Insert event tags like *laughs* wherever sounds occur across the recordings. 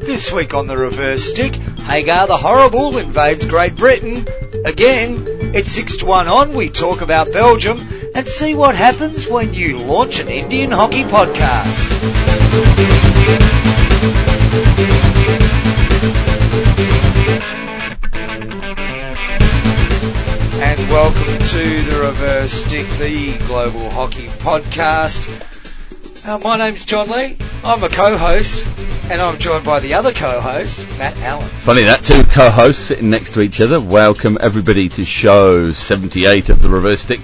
This week on the reverse stick, Hagar the Horrible invades Great Britain. Again, it's 6 to 1 on, we talk about Belgium and see what happens when you launch an Indian hockey podcast. And welcome to the Reverse Stick, the Global Hockey Podcast. Uh, my name's John Lee. I'm a co-host, and I'm joined by the other co-host, Matt Allen. Funny that, two co-hosts sitting next to each other. Welcome everybody to show 78 of the Reverse Stick,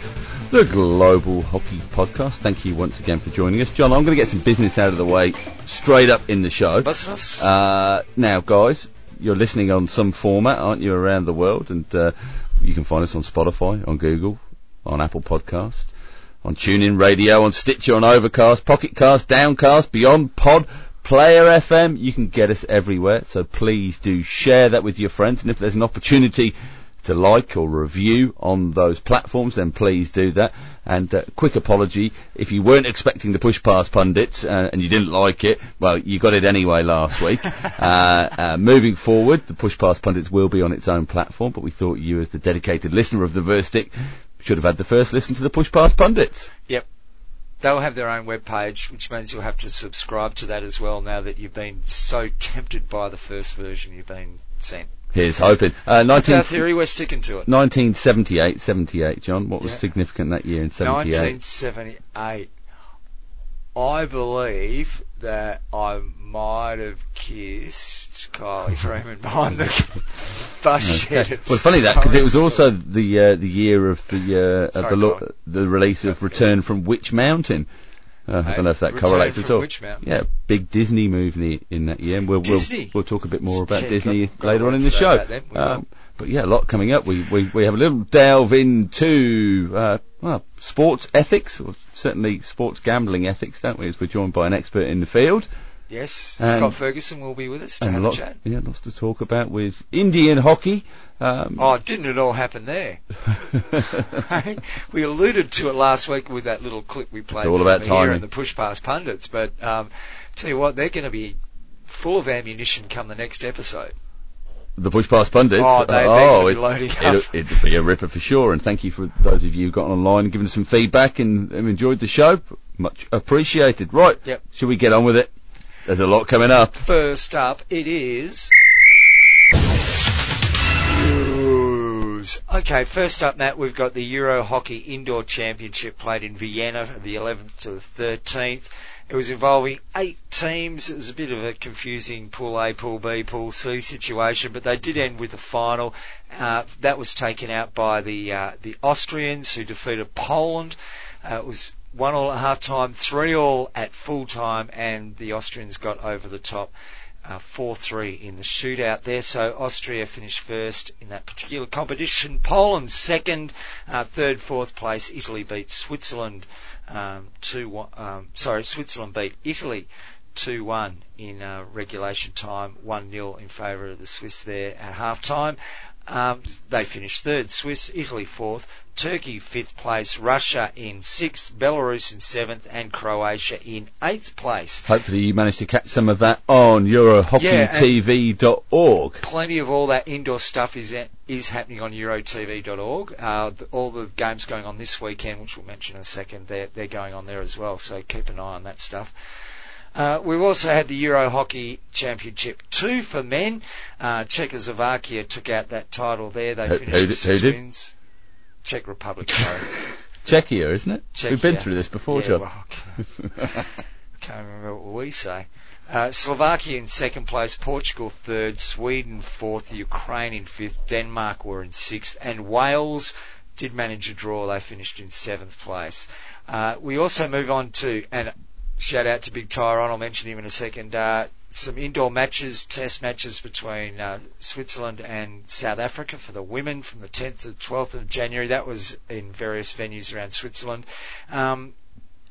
the Global Hockey Podcast. Thank you once again for joining us. John, I'm going to get some business out of the way straight up in the show. Business. Uh, now, guys, you're listening on some format, aren't you, around the world? And uh, you can find us on Spotify, on Google, on Apple Podcast, on TuneIn Radio, on Stitcher, on Overcast, Pocket Cast, Downcast, Beyond Pod, Player FM. You can get us everywhere. So please do share that with your friends. And if there's an opportunity to like or review on those platforms, then please do that. And uh, quick apology if you weren't expecting the push past pundits uh, and you didn't like it. Well, you got it anyway last week. *laughs* uh, uh, moving forward, the push past pundits will be on its own platform, but we thought you, as the dedicated listener of the Verstick, should have had the first listen to the push past pundits. Yep. They'll have their own web page, which means you'll have to subscribe to that as well now that you've been so tempted by the first version you've been sent. Here's hoping. Uh, That's 19, our theory, we're sticking to it. 1978, 78, John. What was Yeah. significant that year in 78? 1978. I believe that I might have kissed Kylie *laughs* Freeman behind the *laughs* bus shed. Okay. at Well, funny that because it was also the uh, the year of the uh, of the lo- the release of Return from Witch Mountain. Uh, I don't know if that Return correlates at all. Yeah, big Disney movie in that year. And we'll, Disney? we'll we'll talk a bit more about Yeah, Disney got- got later a on in the show. about them. We Um, but yeah, a lot coming up. We we we have a little delve into uh, well sports ethics, or certainly sports gambling ethics, don't we? As we're joined by an expert in the field. Yes, and- Scott Ferguson will be with us to have lots, a chat. yeah, lots to talk about with Indian hockey. Um, Oh, didn't it all happen there? *laughs* *laughs* we alluded to it last week with that little clip we played. It's all about the timing. Here and the push past pundits, but um, tell you what, they're going to be full of ammunition come the next episode. The push past pundits. Oh, they- oh, it, it'll, it'll be a ripper for sure. And thank you for those of you who got online and given us some feedback and, and enjoyed the show. Much appreciated. Right. Yep. Shall we get on with it? There's a lot coming up. First up, it is. News. Okay, first up, Matt, we've got the Euro Hockey Indoor Championship played in Vienna, the 11th to the 13th. It was involving eight teams. It was a bit of a confusing Pool A, Pool B, Pool C situation, but they did end with a final. Uh, that was taken out by the uh, the Austrians, who defeated Poland. Uh, it was one all at half time, three all at full time, and the Austrians got over the top. Uh, 4-3 in the shootout there. So Austria finished first in that particular competition. Poland second, uh, third, fourth place. Italy beat Switzerland um, two. Um, sorry, Switzerland beat Italy. 2-1 in uh, regulation time, 1-0 in favour of the Swiss there at half time. Um, they finished third, Swiss, Italy fourth, Turkey fifth place, Russia in sixth, Belarus in seventh, and Croatia in eighth place. Hopefully you managed to catch some of that on EuroHockeyTV.org. Plenty of all that indoor stuff is is happening on EuroTV.org. Uh, the, all the games going on this weekend, which we'll mention in a second, they're they're going on there as well. So keep an eye on that stuff. Uh, we've also had the Euro Hockey Championship 2 for men. Uh, Czechoslovakia took out that title there. They Who- finished who with six who wins. Czech Republic, sorry. *laughs* Czechia, isn't it? We've been through this before, yeah, John. well, *laughs* I can't remember what we say. Uh, Slovakia in second place, Portugal third, Sweden fourth, Ukraine in fifth, Denmark were in sixth, and Wales did manage a draw. They finished in seventh place. Uh, we also move on to, and shout out to Big Tyron, I'll mention him in a second, uh, some indoor matches, test matches between uh, Switzerland and South Africa for the women from the 10th to the 12th of January. That was in various venues around Switzerland. Um,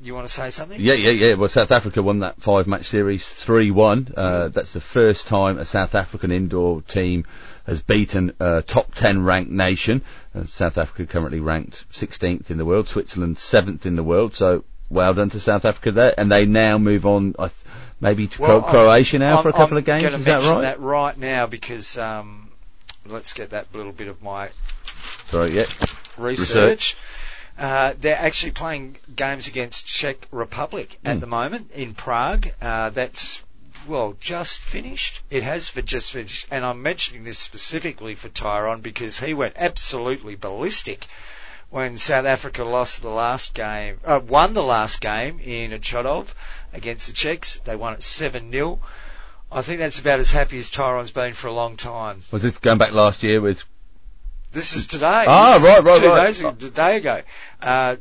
you want to say something? Yeah, yeah, yeah. Well, South Africa won that five match series 3-1. Uh, that's the first time a South African indoor team has beaten a top 10 ranked nation. Uh, South Africa currently ranked 16th in the world, Switzerland 7th in the world. So well done to South Africa there, and they now move on. I th- maybe to Well, Cro- Croatia now I'm- for a couple I'm of games. Is that mention right? that right now because um, let's get that little bit of my Sorry, yeah. research. Uh, they're actually playing games against Czech Republic at Hmm. the moment in Prague. Uh, that's well just finished. It has for just finished, and I'm mentioning this specifically for Tyrone because he went absolutely ballistic when South Africa lost the last game, uh, won the last game in Chodov against the Czechs. They won it seven 0 I think that's about as happy as Tyrone's been for a long time. Was this going back last year with? This is today. Ah, This right, right, two right. Days, ago- a day ago. Uh,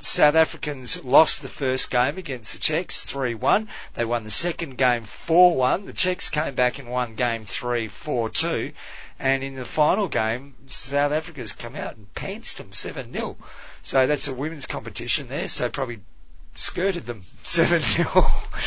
South Africans lost the first game against the Czechs 3-1. They won the second game 4-1. The Czechs came back and won game 3 4-2. And in the final game, South Africa's come out and pantsed them 7-0. So that's a women's competition there, so probably skirted them *laughs* 7-0.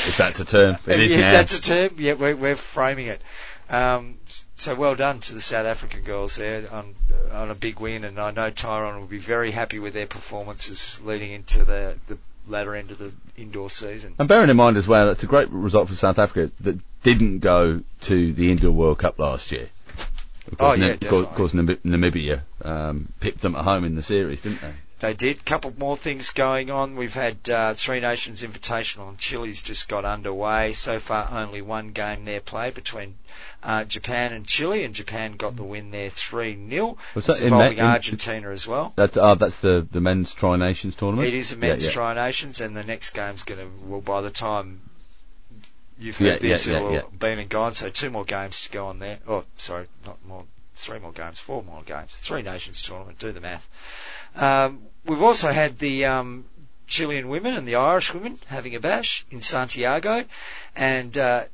If that's a term, it is yeah, now. that's a term. Yeah, we're, we're framing it. Um, so well done to the South African girls there on on a big win, and I know Tyrone will be very happy with their performances leading into the the latter end of the indoor season. And bearing in mind as well, it's a great result for South Africa that didn't go to the Indoor World Cup last year. Of Oh, course, yeah, Nam- of course, Namib- Namibia um, picked them at home in the series, didn't they? They did. Couple more things going on. We've had uh, Three Nations Invitational, and Chile's just got underway. So far, only one game there played between uh, Japan and Chile, and Japan got the win there 3 0. It's involving in- Argentina as well. That, oh, that's the, the men's Tri Nations tournament. It is a men's yeah. Tri Nations, and the next game's going to, well, by the time you've Yeah, heard this, yeah, yeah, it'll yeah. been and gone. So two more games to go on there. Oh, sorry, not more, three more games, four more games. Three Nations tournament, do the math. Um, we've also had the um, Chilean women and the Irish women having a bash in Santiago, and uh,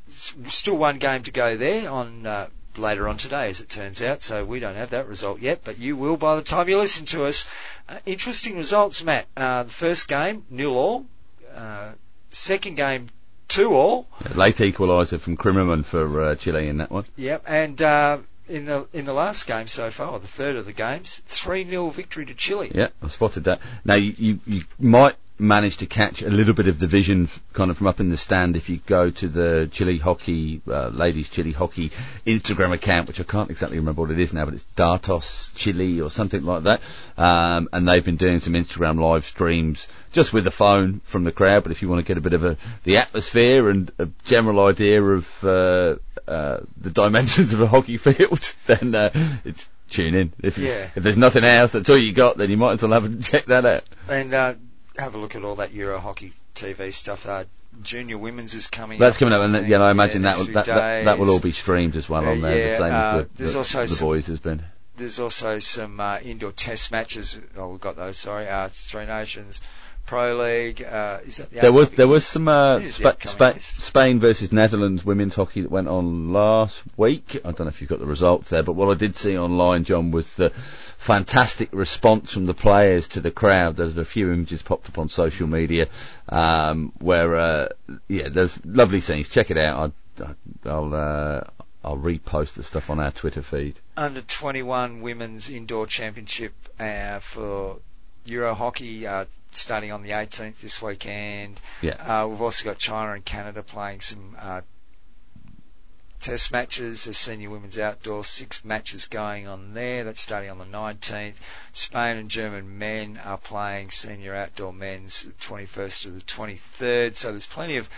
still one game to go there on. Uh, Later on today, as it turns out, so we don't have that result yet, but you will by the time you listen to us. Uh, interesting results, Matt. Uh, the first game, nil all. Uh, second game, two all. Late equaliser from Krimerman for uh, Chile in that one. Yep, and uh, in the in the last game so far, the third of the games, three 0 victory to Chile. Yeah, I spotted that. Now you, you, you might manage to catch a little bit of the vision f- kind of from up in the stand if you go to the Chile hockey, uh, ladies Chile hockey Instagram account, which I can't exactly remember what it is now, but it's Datos Chile or something like that. Um, and they've been doing some Instagram live streams just with the phone from the crowd. But if you want to get a bit of a the atmosphere and a general idea of uh, uh, the dimensions of a hockey field, *laughs* then uh, it's tune in. If Yeah. if there's nothing else, that's all you got, then you might as well have a *laughs* check that out. And uh, have a look at all that Euro hockey TV stuff. Uh, junior women's is coming. That's up, coming up, and yeah, I imagine that, will, that, that that will all be streamed as well Uh, on there, yeah, the same uh, as the, there's the, also the some- boys has been. There's also some uh, indoor test matches. Oh, we've got those. Sorry, uh, it's Three Nations, Pro League. Uh, is that the There was there was some uh, It is the Spa- upcoming Spa- list. Spain versus Netherlands women's hockey that went on last week. I don't know if you've got the results there, but what I did see online, John, was the fantastic response from the players to the crowd. There's a few images popped up on social media um, where uh, yeah, there's lovely scenes. Check it out. I'll I'll, uh, I'll repost the stuff on our Twitter feed. under 21 women's indoor championship uh, for Euro hockey uh, starting on the 18th this weekend. Yeah. Uh, we've also got China and Canada playing some uh, test matches. There's senior women's outdoor six matches going on there. That's starting on the 19th. Spain and German men are playing senior outdoor men's 21st to the 23rd. So there's plenty of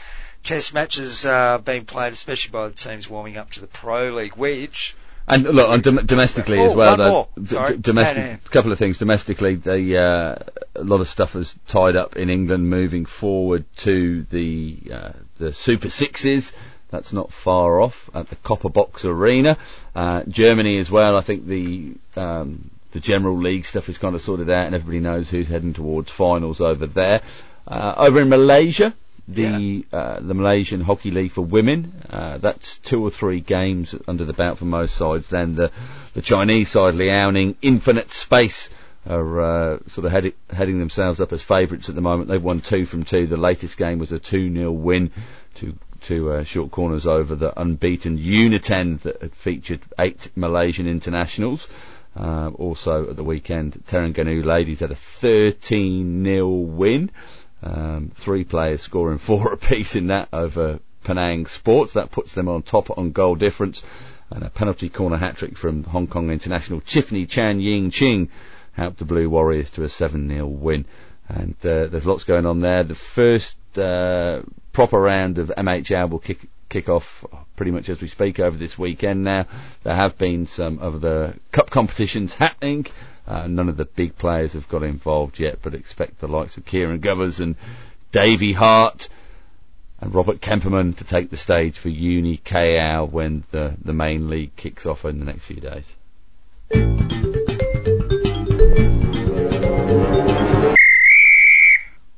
test matches uh, being played, especially by the teams warming up to the Pro League, which And look, on dom- domestically Oh, as well. though, more. d- Sorry. domestic, couple of things domestically. They uh, a lot of stuff is tied up in England, moving forward to the uh, the Super Sixes. That's not far off at the Copper Box Arena. Uh, Germany as well. I think the um, the general league stuff is kind of sorted out, and everybody knows who's heading towards finals over there. Uh, over in Malaysia, the uh, the Malaysian Hockey League for women. Uh, that's two or three games under the belt for most sides. Then the the Chinese side, Liaoning, Infinite Space, are uh, sort of headi heading themselves up as favourites at the moment. They've won two from two. The latest game was a 2 0 win to to uh, short corners over the unbeaten Uniten that had featured eight Malaysian internationals. Uh, also at the weekend, Terengganu ladies had a 13 0 win Um, three players scoring four *laughs* apiece in that over Penang Sports. That puts them on top on goal difference. And a penalty corner hat trick from Hong Kong international Tiffany Chan Ying Ching helped the Blue Warriors to a 7-0 win. And uh, there's lots going on there. The first uh, proper round of MHL will kick kick off pretty much as we speak over this weekend now. There have been some of the cup competitions happening. Uh, none of the big players have got involved yet, but expect the likes of Kieran Govers and Davey Hart and Robert Kemperman to take the stage for Uni KL when the, the main league kicks off in the next few days.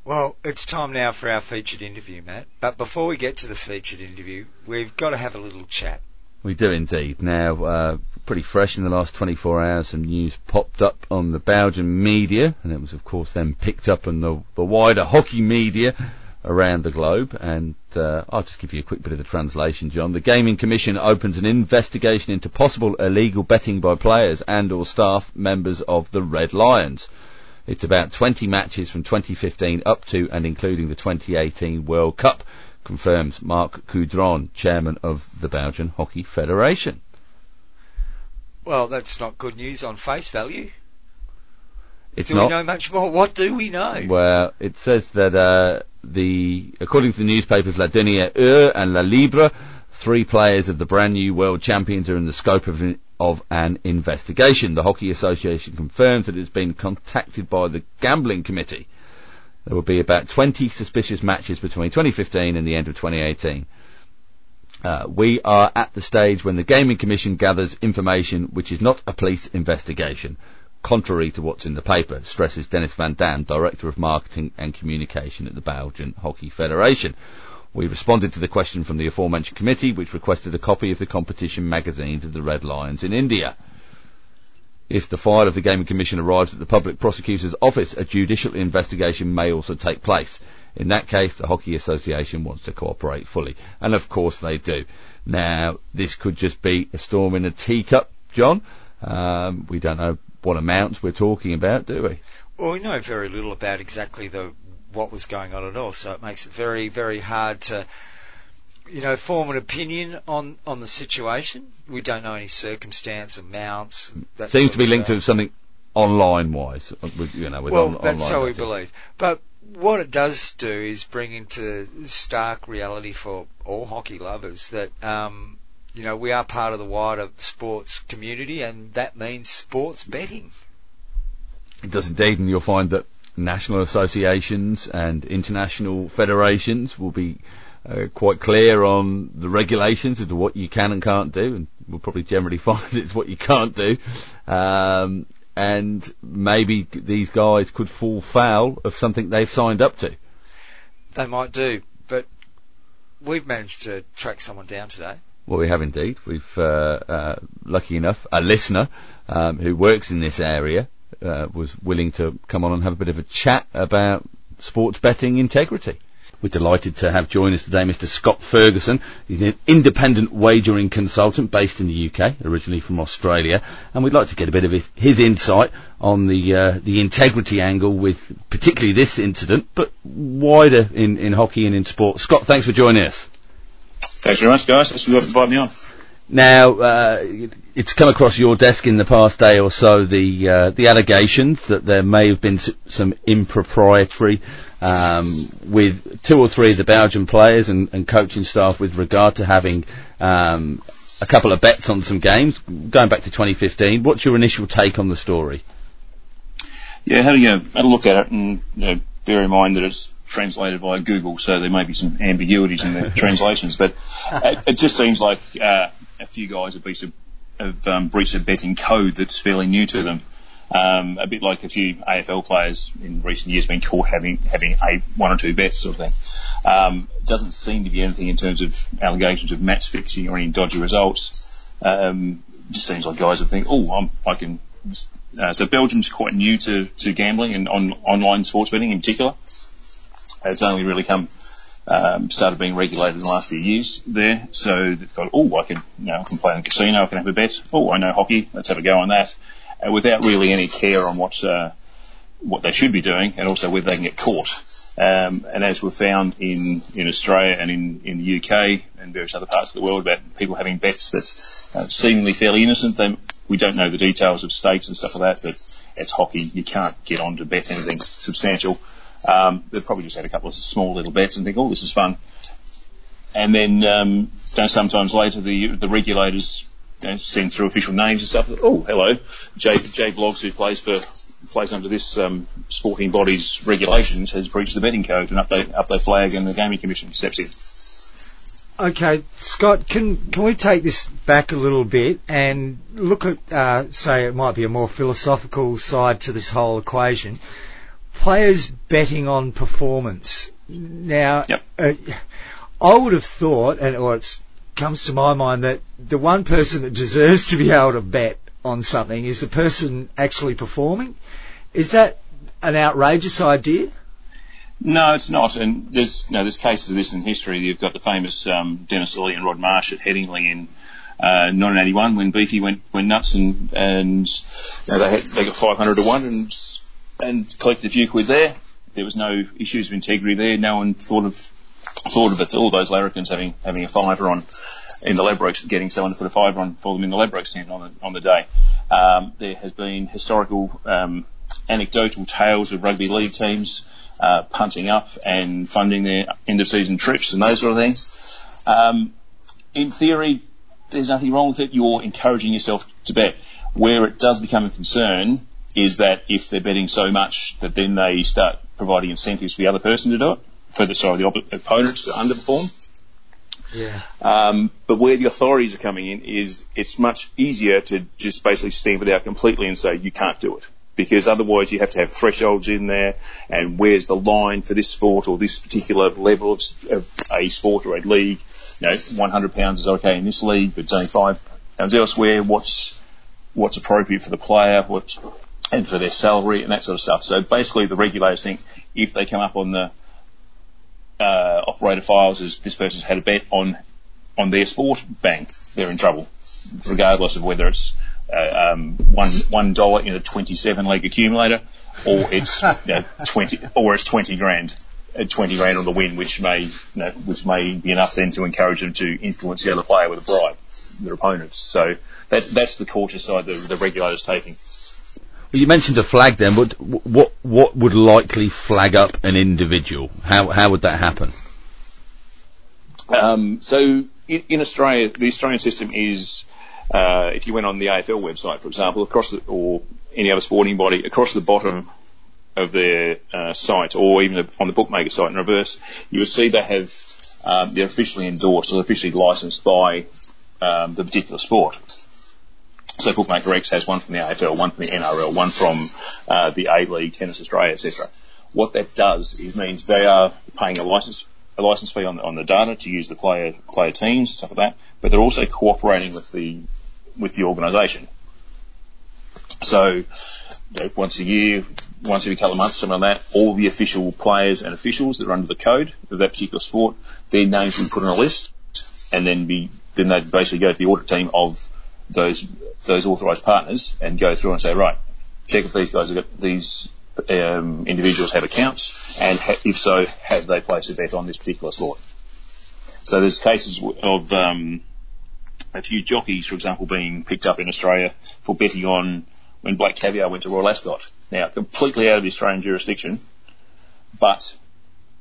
Well, it's time now for our featured interview, Matt. But before we get to the featured interview, we've got to have a little chat. We do indeed. Now, uh, pretty fresh in the last 24 hours, some news popped up on the Belgian media, and it was, of course, then picked up in the, the wider hockey media around the globe. And uh, I'll just give you a quick bit of the translation, John. The Gaming Commission opens an investigation into possible illegal betting by players and/or staff members of the Red Lions. It's about 20 matches from 2015 up to and including the 2018 World Cup, confirms Marc Coudron, chairman of the Belgian Hockey Federation. Well, that's not good news on face value. It's do not. we know much more? What do we know? Well, it says that uh, the according to the newspapers La Dernière Heure and La Libre, three players of the brand new world champions are in the scope of of an investigation. The Hockey Association confirms that it has been contacted by the Gambling Committee. There will be about 20 suspicious matches between 2015 and the end of 2018. Uh, we are at the stage when the Gaming Commission gathers information which is not a police investigation, contrary to what's in the paper, stresses Dennis Van Dam, Director of Marketing and Communication at the Belgian Hockey Federation. We responded to the question from the aforementioned committee, which requested a copy of the competition magazines of the Red Lions in India. If the file of the Gaming Commission arrives at the Public Prosecutor's Office, a judicial investigation may also take place. In that case, the Hockey Association wants to cooperate fully. And of course they do. Now, this could just be a storm in a teacup, John. Um, we don't know what amounts we're talking about, do we? Well, we know very little about exactly the what was going on at all. So it makes it very, very hard to, you know, form an opinion on, on the situation. We don't know any circumstance, amounts. That Seems to be linked to something online wise, with, you know, with well, on, that's how we believe. But what it does do is bring into stark reality for all hockey lovers that, um, you know, we are part of the wider sports community, and that means sports betting. It does indeed, and you'll find that national associations and international federations will be uh, quite clear on the regulations as to what you can and can't do, and we'll probably generally *laughs* find it's what you can't do. Um, and maybe these guys could fall foul of something they've signed up to. They might do, but we've managed to track someone down today. Well, we have indeed. We've, uh, uh, lucky enough, a listener um, who works in this area uh, was willing to come on and have a bit of a chat about sports betting integrity. We're delighted to have join us today Mr. Scott Ferguson. He's an independent wagering consultant based in the UK, originally from Australia, and we'd like to get a bit of his, his insight on the uh, the integrity angle with particularly this incident, but wider in, in hockey and in sport. Scott, thanks for joining us. Thanks very much, guys. Thanks for inviting me on. Now, uh, it's come across your desk in the past day or so the uh, the allegations that there may have been some impropriety um, with two or three of the Belgian players and, and coaching staff with regard to having um, a couple of bets on some games going back to 2015. What's your initial take on the story? Yeah, having a, had a look at it and you know, bear in mind that it's translated via Google, so there may be some ambiguities in the *laughs* translations, but it, it, just seems like uh, a few guys have breached a, um, betting code that's fairly new to them. Um, a bit like a few AFL players in recent years been caught having having a one or two bets sort of thing. Um, doesn't seem to be anything in terms of allegations of match fixing or any dodgy results. Um, just seems like guys are thinking, oh, I'm, I can. Uh, so Belgium's quite new to, to gambling and on online sports betting in particular. It's only really come um, started being regulated in the last few years there. So they've got, oh, I can, you know, I can play in a casino, I can have a bet. Oh, I know hockey, let's have a go on that. Uh, without really any care on what, uh, what they should be doing and also whether they can get caught. Um, and as we've found in, in Australia and in, in the UK and various other parts of the world about people having bets that uh, seemingly fairly innocent, they, we don't know the details of stakes and stuff like that, but it's hockey. You can't get on to bet anything substantial. Um, they've probably just had a couple of small little bets and think, oh, this is fun. And then, um, sometimes later the, the regulators you know, send through official names and stuff. Oh, hello, Jay, Jay Bloggs, who plays for plays under this um, sporting body's regulations, has breached the betting code, and up they up flag, and the gaming commission steps in. Okay, Scott, can can we take this back a little bit and look at, uh, say, it might be a more philosophical side to this whole equation. Players betting on performance. Now, yep. uh, I would have thought, and or it's comes to my mind that the one person that deserves to be able to bet on something is the person actually performing. Is that an outrageous idea? No, it's not. And there's know, there's cases of this in history. You've got the famous um, Dennis Lillee and Rod Marsh at Headingley in uh, 1981 when Beefy went went nuts and and you know, they had, they got 500 to one and and collected a few quid there. There was no issues of integrity there. No one thought of thought of it. All those larrikins having having a fiver on in the Ladbrokes, getting someone to put a fiver on for them in the Ladbrokes tent on the on the day. Um, there has been historical um, anecdotal tales of rugby league teams uh, punting up and funding their end of season trips and those sort of things. Um, in theory, there's nothing wrong with it. You're encouraging yourself to bet. Where it does become a concern is that if they're betting so much that then they start providing incentives for the other person to do it, for the sorry the op- opponents to underperform. Yeah. Um, but where the authorities are coming in is it's much easier to just basically stamp it out completely and say you can't do it because otherwise you have to have thresholds in there and where's the line for this sport or this particular level of, of a sport or a league. You know, 100 pounds is okay in this league, but it's only five pounds elsewhere. What's what's appropriate for the player? What's and for their salary and that sort of stuff. So basically, the regulators think if they come up on the uh, operator files as this person's had a bet on on their sport, bang, they're in trouble, regardless of whether it's uh, um, one one dollar in a 27 leg accumulator, or it's *laughs* you know, 20 or it's 20 grand. 20 grand on the win, which may, you know, which may be enough then to encourage them to influence the other player with a bribe, their opponents. So that, that's the cautious side the, the regulator's taking. You mentioned a flag then, but what what would likely flag up an individual? How how would that happen? Um, so in, in, Australia, the Australian system is uh, if you went on the AFL website, for example, across the, or any other sporting body, across the bottom of their uh, site, or even on the bookmaker site in reverse, you would see they have um, they're officially endorsed or officially licensed by um, the particular sport. So Bookmaker X has one from the AFL, one from the NRL, one from uh, the A League, Tennis Australia, etc. What that does is means they are paying a license a license fee on, on the data to use the player player teams and stuff like that, but they're also cooperating with the with the organisation. So once a year, once every couple of months, something like that, all the official players and officials that are under the code of that particular sport, their names will be put on a list, and then be then they basically go to the audit team of those those authorised partners and go through and say, right, check if these guys have got these um, individuals have accounts, and ha- if so, have they placed a bet on this particular sport? So there's cases of um, a few jockeys, for example, being picked up in Australia for betting on when Black Caviar went to Royal Ascot. Now, completely out of the Australian jurisdiction, but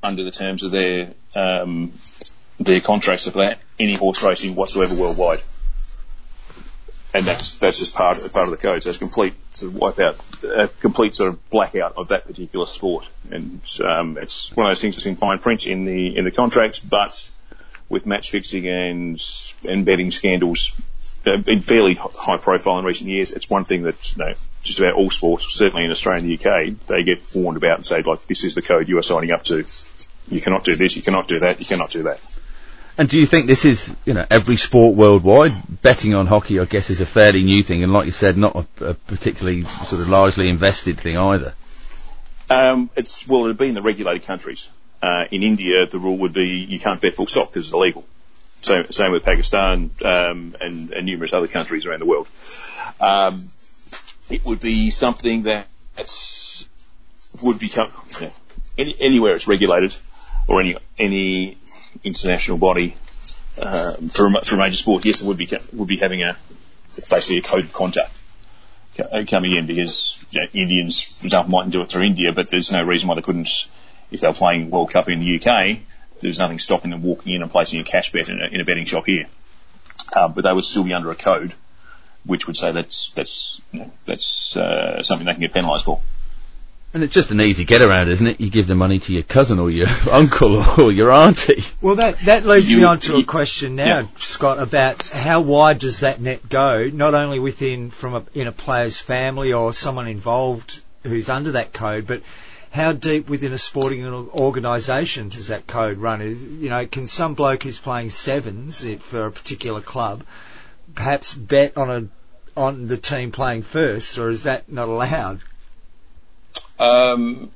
under the terms of their um, their contracts for that, any horse racing whatsoever worldwide. And that's that's just part of, part of the code. So it's complete sort of a complete sort of blackout of that particular sport. And um, it's one of those things that's in fine print in the in the contracts, but with match fixing and and betting scandals uh, been fairly high profile in recent years. It's one thing that you know, just about all sports, certainly in Australia and the UK, they get warned about and say like, this is the code you are signing up to. You cannot do this, you cannot do that, you cannot do that. And do you think this is, you know, every sport worldwide? Betting on hockey, I guess, is a fairly new thing, and like you said, not a, a particularly sort of largely invested thing either. Um, it's well, it would be in the regulated countries. Uh, in India, the rule would be you can't bet full stop because it's illegal. Same, same with Pakistan um, and, and, numerous other countries around the world. Um, it would be something that would become you know, any, anywhere it's regulated or any any international body um, for a, for major sport. Yes, it would be would be having a basically a code of conduct coming in because you know, Indians, for example, mightn't do it through India, but there's no reason why they couldn't if they were playing World Cup in the UK. There's nothing stopping them walking in and placing a cash bet in a, in a betting shop here. Um, but they would still be under a code, which would say that's that's you know, that's uh, something they can get penalised for. And it's just an easy get around, isn't it? You give the money to your cousin or your *laughs* uncle or your auntie. Well, that, that leads you, me on to a question now, yeah. Scott, about how wide does that net go, not only within, from a, in a player's family or someone involved who's under that code, but how deep within a sporting organisation does that code run? Is, you know, can some bloke who's playing sevens for a particular club perhaps bet on a on the team playing first, or is that not allowed? Um,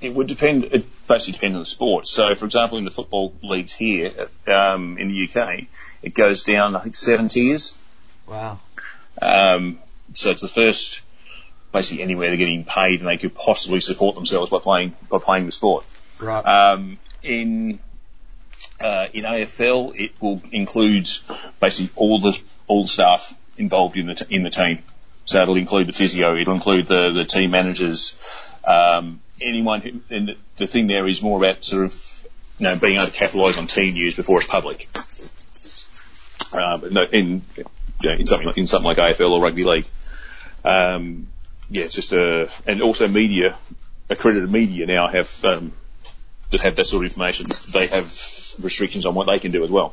it would depend. It basically depends on the sport. So, for example, in the football leagues here um, in the UK, it goes down. I think seven tiers. Wow. Um, so it's the first, basically anywhere they're getting paid, and they could possibly support themselves by playing by playing the sport. Right. Um, in uh, in AFL, it will include basically all the all the staff involved in the t- in the team. So it'll include the physio, it'll include the the team managers, um, anyone who, and the, thing there is more about sort of, you know, being able to capitalise on team news before it's public. Um, in, in something like, in something like AFL or rugby league. Um, yeah, it's just a, and also media, accredited media now have, um, that have that sort of information. They have restrictions on what they can do as well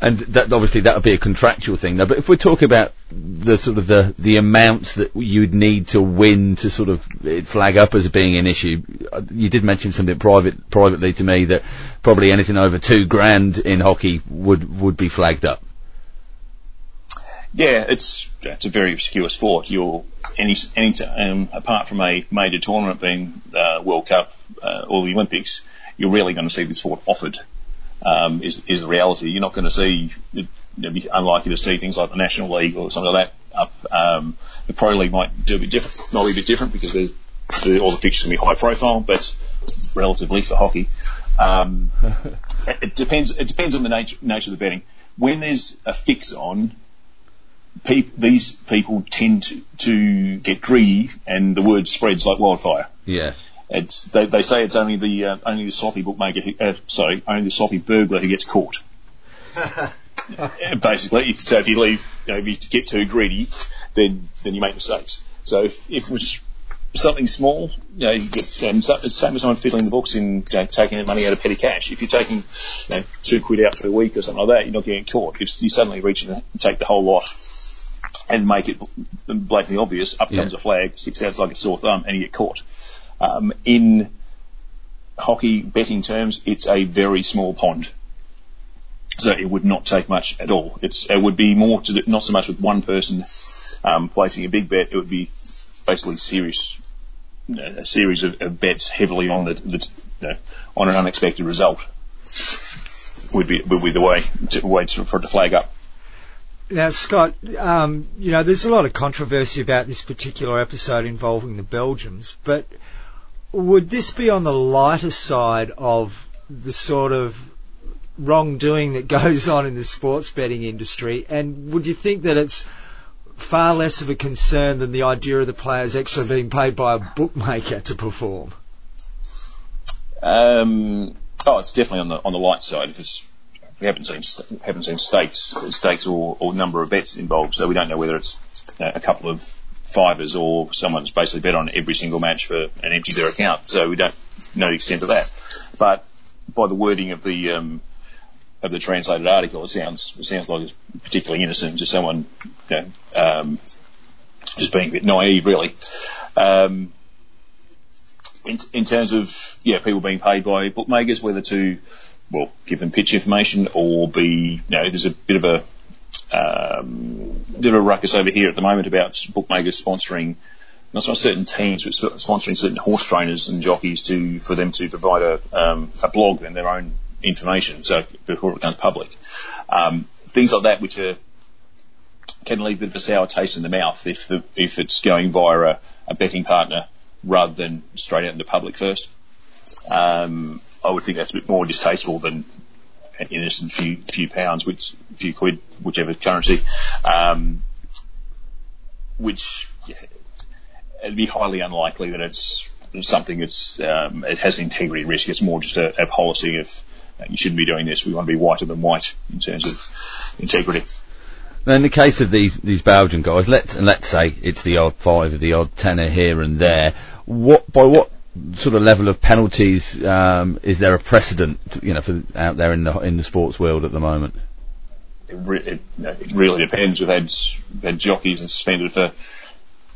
and that obviously that would be a contractual thing. Though, but if we're talking about the sort of the the amounts that you'd need to win to sort of flag up as being an issue, uh, you did mention something private privately to me that probably anything over two grand in hockey would would be flagged up. Yeah, it's it's a very obscure sport. You're any any um, apart from a major tournament being uh, World Cup uh, or the Olympics, you're rarely going to see this sport offered um, is, is the reality. You're not going to see, know, be unlikely to see things like the National League or something like that up. Um, the Pro League might do a bit different, might be a bit different because there's all the fixtures can be high profile, but relatively for hockey. Um, *laughs* it depends. It depends on the nature, nature of the betting. When there's a fix on, these people tend to, to get greedy, and the word spreads like wildfire. Yeah. It's, they, they say it's only the uh, only the sloppy bookmaker, who, uh, sorry, only the sloppy burglar who gets caught. *laughs* Basically, if, so if you leave, you know, if you get too greedy, then then you make mistakes. So if, if it was something small, you know, you get, um, it's the same as someone fiddling the books and you know, taking money out of petty cash. If you're taking you know, two quid out per week or something like that, you're not getting caught. If you suddenly reach and take the whole lot and make it blatantly obvious, up comes yeah. a flag, sticks out like a sore thumb, and you get caught. Um, in hockey betting terms, it's a very small pond. So it would not take much at all. It's, it would be more to not so much with one person um, placing a big bet. It would be basically serious, a series of, of bets heavily on the, the you know, on an unexpected result. Would be would be the way to, way to, for it to flag up. Now, Scott, um, you know, there's a lot of controversy about this particular episode involving the Belgians, but would this be on the lighter side of the sort of wrongdoing that *laughs* goes on in the sports betting industry? And would you think that it's far less of a concern than the idea of the players actually being paid by a bookmaker to perform? Um, oh, it's definitely on the on the light side. If it's we haven't seen haven't seen stakes stakes or, or number of bets involved, so we don't know whether it's a couple of fivers or someone's basically bet on every single match for and empty their account. So we don't know the extent of that. But by the wording of the um, of the translated article, it sounds it sounds like it's particularly innocent, just someone you know, um, just being a bit naive, really. Um, in, in terms of yeah, people being paid by bookmakers, whether to well give them pitch information or be you know, there's a bit of a um, bit a ruckus over here at the moment about bookmakers sponsoring not certain teams, but sponsoring certain horse trainers and jockeys to for them to provide a, um, a blog and their own information, so before it becomes public. Um, things like that, which are can leave a bit of a sour taste in the mouth if the, if it's going via a, a betting partner rather than straight out into public first. Um, I would think that's a bit more distasteful than an innocent few few pounds, which few quid, whichever currency, um, which yeah, it'd be highly unlikely that it's something that's um, it has integrity risk. It's more just a, a policy of uh, you shouldn't be doing this. We want to be whiter than white in terms of integrity. Now, in the case of these these Belgian guys, let's let's say it's the odd five, or the odd tenner here and there. What by what sort of level of penalties um, is there a precedent, you know, for out there in the in the sports world at the moment? It, re- it, it really depends. We've had had jockeys suspended for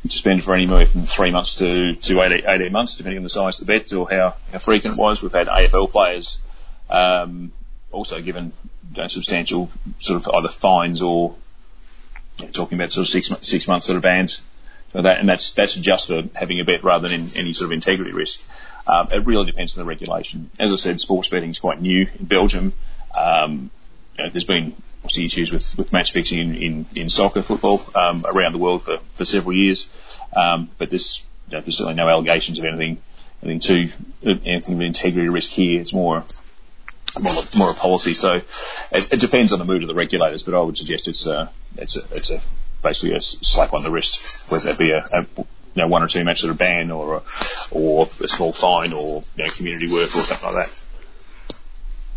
suspended for anywhere from three months to to 18, 18 months, depending on the size of the bet or how how frequent it was. We've had AFL players um, also given you know, substantial sort of either fines or you know, talking about sort of six six months sort of bans that, and that's that's just for having a bet rather than in, any sort of integrity risk. Um, it really depends on the regulation. As I said, sports betting is quite new in Belgium. Um, you know, there's been obviously issues with, with match fixing in, in, in soccer, football um, around the world for, for several years. Um, but there's, you know, there's certainly no allegations of anything anything to anything of integrity risk here. It's more more, more a policy. So it, it, depends on the mood of the regulators, but I would suggest it's a it's a it's a basically a slap on the wrist, whether that be a, a you know, one or two matches that are banned or a, or a small fine or you know, community work or something like that.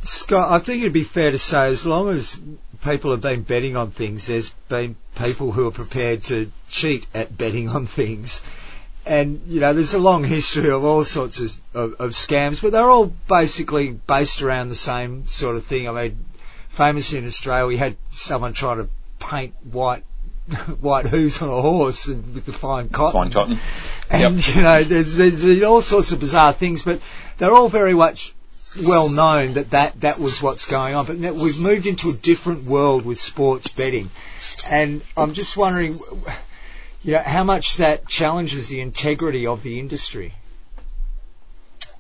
Scott, I think it'd be fair to say as long as people have been betting on things, there's been people who are prepared to cheat at betting on things. And, you know, there's a long history of all sorts of, of, of scams, but they're all basically based around the same sort of thing. I mean, famous in Australia, we had someone trying to paint white *laughs* white hooves on a horse and with the fine cotton. Fine cotton. And yep. you know, there's, there's all sorts of bizarre things, but they're all very much well known that, that that was what's going on. But now we've moved into a different world with sports betting, and I'm just wondering, you know, how much that challenges the integrity of the industry.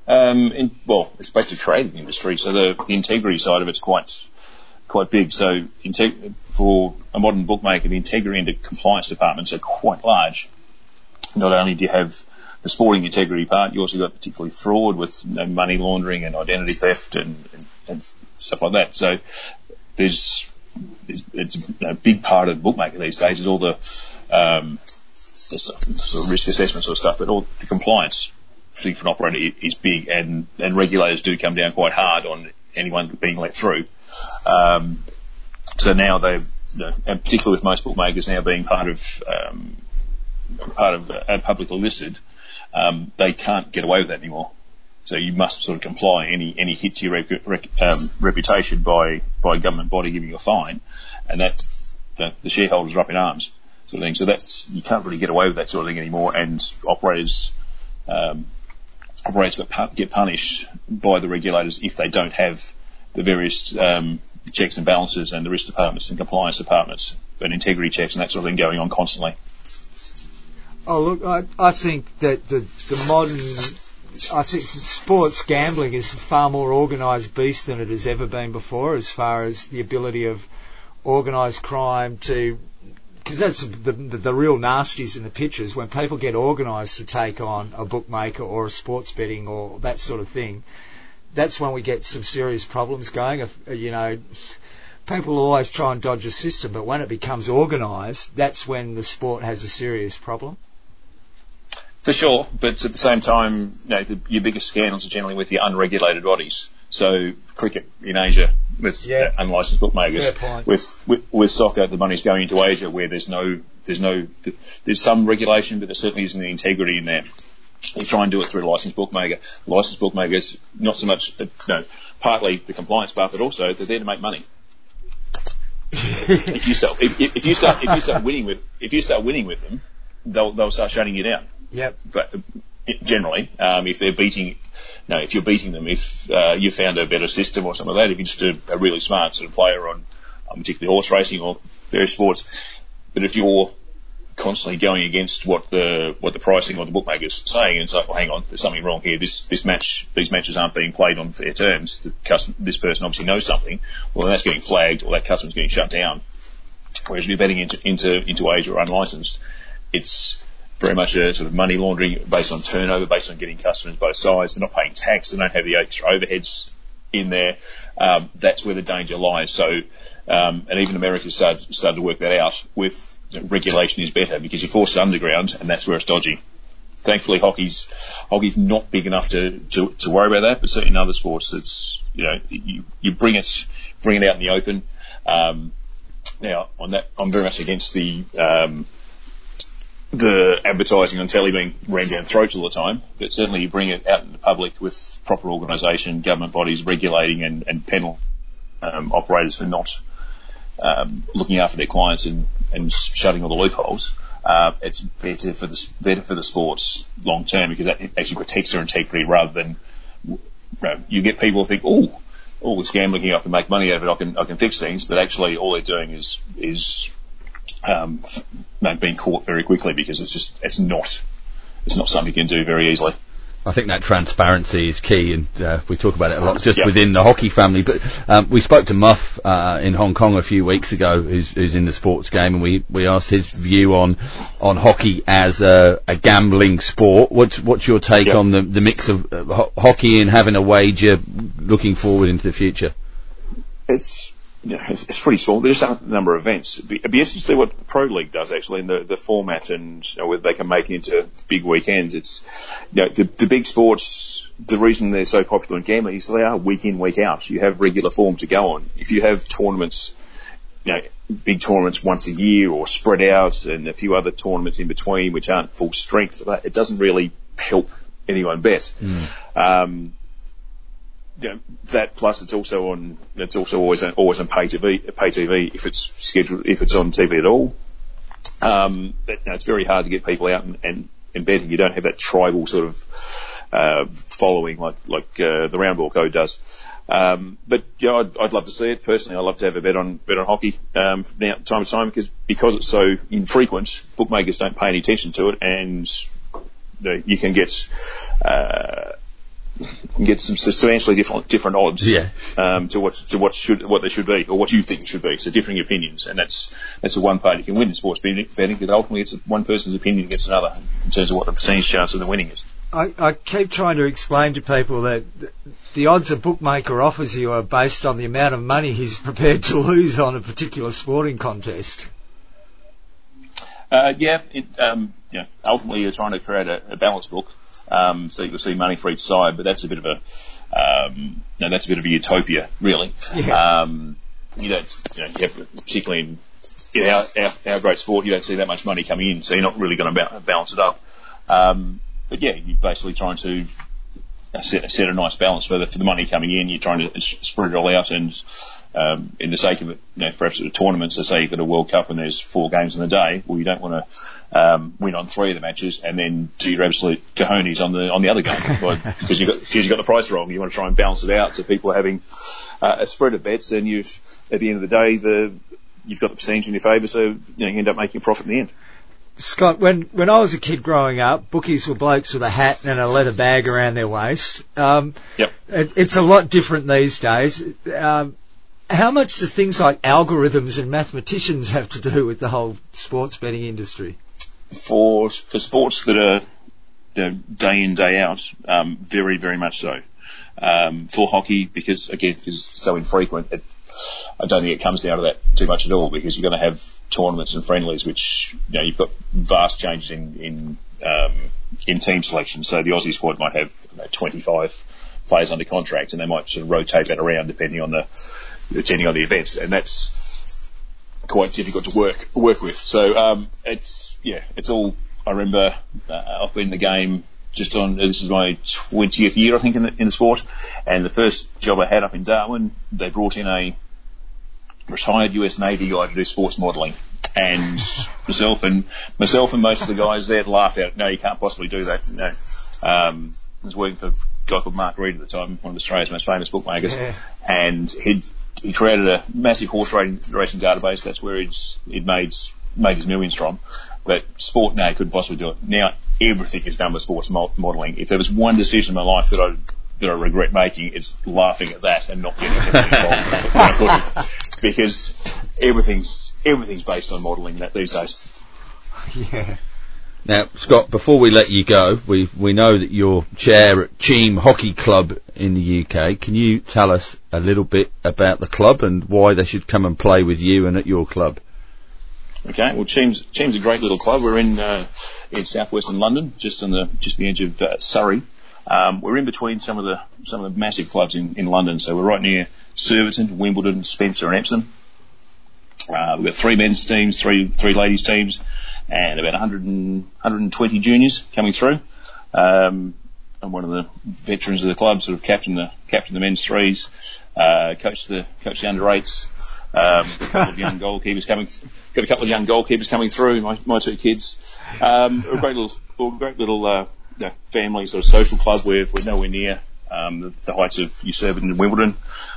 Um, in, well, it's basically trading industry, so the, the integrity side of it's quite quite big. So integ- for a modern bookmaker, the integrity and the compliance departments are quite large. Not only do you have the sporting integrity part, you also got particularly fraud with you know, money laundering and identity theft and, and, and, stuff like that. So there's, there's it's a big part of the bookmaker these days is all the, um, the sort of risk assessment sort of stuff, but all the compliance thing for an operator is big and, and regulators do come down quite hard on anyone being let through. Um, so now they, and particularly with most bookmakers now being part of um, part of uh, publicly listed, um, they can't get away with that anymore. So you must sort of comply any any hit to your rec- um, reputation by by a government body giving you a fine, and that the, the, shareholders are up in arms, sort of thing. So that's you can't really get away with that sort of thing anymore, and operators. Um, operators get punished by the regulators if they don't have the various um, checks and balances and the risk departments and compliance departments and integrity checks and that sort of thing going on constantly. Oh look, I, I think that the the modern I think sports gambling is a far more organised beast than it has ever been before, as far as the ability of organised crime to, because that's the, the, the real nasties in the pictures when people get organised to take on a bookmaker or a sports betting or that sort of thing that's when we get some serious problems going. If, uh, you know, people always try and dodge a system, but when it becomes organised, that's when the sport has a serious problem. For sure, but at the same time, you know, the, your biggest scandals are generally with the unregulated bodies. So cricket in Asia with yeah. unlicensed bookmakers. With, with, with soccer, the money's going into Asia where there's no there's no there's some regulation, but there certainly isn't the integrity in there you try and do it through a licensed bookmaker. Licensed bookmakers, not so much, uh, no, partly the compliance part, but also they're there to make money. if you start, if, if, you start, if you start winning with, if you start winning with them, they'll they'll start shutting you down. Yep. But uh, generally, um, if they're beating, no, if you're beating them, if uh, you found a better system or something like that, if you're just a, a really smart sort of player on, on particularly horse racing or various sports, but if you're constantly going against what the what the pricing or the bookmakers saying, and it's like, well, hang on, there's something wrong here. This this match, these matches aren't being played on fair terms. The custom, this person obviously knows something. Well, that's getting flagged, or that customer's getting shut down. Whereas if you're betting into into into Asia or unlicensed, it's very much a sort of money laundering based on turnover, based on getting customers both sides. They're not paying tax. They don't have the extra overheads in there. Um, that's where the danger lies. So, um, and even America started, started to work that out with regulation is better because you force it underground and that's where it's dodgy. Thankfully, hockey's hockey's not big enough to, to, to worry about that, but certainly in other sports, it's you know you, you bring it bring it out in the open. Um, now, on that, I'm very much against the um, the advertising on telly being rammed down throats all the time, but certainly you bring it out in the public with proper organisation, government bodies regulating and, and penal um, operators for not um, looking after their clients and, and shutting all the loopholes. Uh, it's better for the better for the sports long term because that actually protects their integrity rather than you, know, you get people who think, oh, all this gambling here, I can make money out of it, I can I can fix things, but actually all they're doing is is um, being caught very quickly because it's just it's not it's not something you can do very easily. I think that transparency is key, and uh, we talk about it a lot just within the hockey family. But um, we spoke to Muff uh, in Hong Kong a few weeks ago, who's, who's, in the sports game, and we, we asked his view on on hockey as a, a gambling sport. What's what's your take on the the mix of uh, ho- hockey and having a wager looking forward into the future? It's it's, it's, pretty small. There's a number of events. It'd be, it'd be interesting to see what Pro League does actually in the, the format and you know, whether they can make it into big weekends. It's, you know, the, the big sports, the reason they're so popular in gambling is they are week in, week out. You have regular form to go on. If you have tournaments, you know, big tournaments once a year or spread out and a few other tournaments in between which aren't full strength, it doesn't really help anyone bet. Mm. Um, you know, that plus it's also on it's also always on, always on pay TV pay TV if it's scheduled if it's on TV at all. Um, but you know, it's very hard to get people out and, and, and betting. You don't have that tribal sort of uh, following like like uh, the round ball code does. Um, but you know, I'd, I'd love to see it personally. I'd love to have a bet on bet on hockey um, now time to time because because it's so infrequent, bookmakers don't pay any attention to it, and you, know, you can get. Uh, can get some substantially different different odds yeah. um, to what to what should what they should be or what you think should be. So differing opinions, and that's that's the one party can win in sports betting because ultimately it's one person's opinion against another in terms of what the percentage chance of the winning is. I, I keep trying to explain to people that the odds a bookmaker offers you are based on the amount of money he's prepared to lose on a particular sporting contest. Uh, yeah, it, um, yeah. Ultimately, you're trying to create a, a balance book um, so you'll see money for each side, but that's a bit of a, um, no, that's a bit of a utopia, really. Yeah. Um, you don't, you know, you have, particularly in, in our, our, our, great sport, you don't see that much money coming in, so you're not really going to ba- balance it up. Um, but yeah, you're basically trying to set, set a nice balance for the, for the money coming in. You're trying to spread it all out and, um, in the sake of it, you know, for the tournaments, they say you've got a World Cup and there's four games in a day, well, you don't want to um, win on three of the matches and then do your absolute cojones on the on the other game *laughs* because you got because you got the price wrong. You want to try and balance it out so people are having uh, a spread of bets, and you've at the end of the day the you've got the percentage in your favour, so you know you end up making a profit in the end. Scott, when when I was a kid growing up, bookies were blokes with a hat and a leather bag around their waist. Um, yep. It, it's a lot different these days. Um, how much do things like algorithms and mathematicians have to do with the whole sports betting industry? For for sports that are you know, day in day out, um, very very much so. Um, for hockey, because again, because it's so infrequent, it, I don't think it comes down to that too much at all. Because you're going to have tournaments and friendlies, which you know you've got vast changes in in um, in team selection. So the Aussie squad might have you know, 25 players under contract, and they might sort of rotate that around depending on the attending on the events, and that's quite difficult to work work with. So um, it's yeah, it's all. I remember uh, I've been in the game just on this is my 20th year I think in the in the sport, and the first job I had up in Darwin, they brought in a retired US Navy guy to do sports modelling. And myself and myself and most of the guys there laughed at. No, you can't possibly do that. No, um, I was working for a guy called Mark Read at the time, one of Australia's most famous bookmakers, yeah. and he'd he created a massive horse racing, racing database. That's where he's, he'd made, made his millions from. But sport now couldn't possibly do it. Now everything is done with sports modelling. If there was one decision in my life that I that I regret making, it's laughing at that and not getting involved *laughs* because everything's everything's based on modelling that these days. Yeah. Now, Scott, before we let you go, we we know that you're chair at Cheam Hockey Club in the UK. Can you tell us a little bit about the club and why they should come and play with you and at your club? Okay, well, Cheam's, Cheam's a great little club. We're in uh, in southwestern London, just on the just the edge of uh, Surrey. Um, we're in between some of the some of the massive clubs in, in London, so we're right near Surbiton, Wimbledon, Spencer, and Epsom. Uh, we've got three men's teams, three three ladies teams, and about 100 and, 120 juniors coming through. Um, I'm one of the veterans of the club, sort of captain the captain the men's threes, uh, coach the coach the under eights. Um, a couple of young goalkeepers coming, got a couple of young goalkeepers coming through. My, my two kids, um, a great little, great little uh, family sort of social club. We're we're nowhere near um, the, the heights of Surbiton and Wimbledon.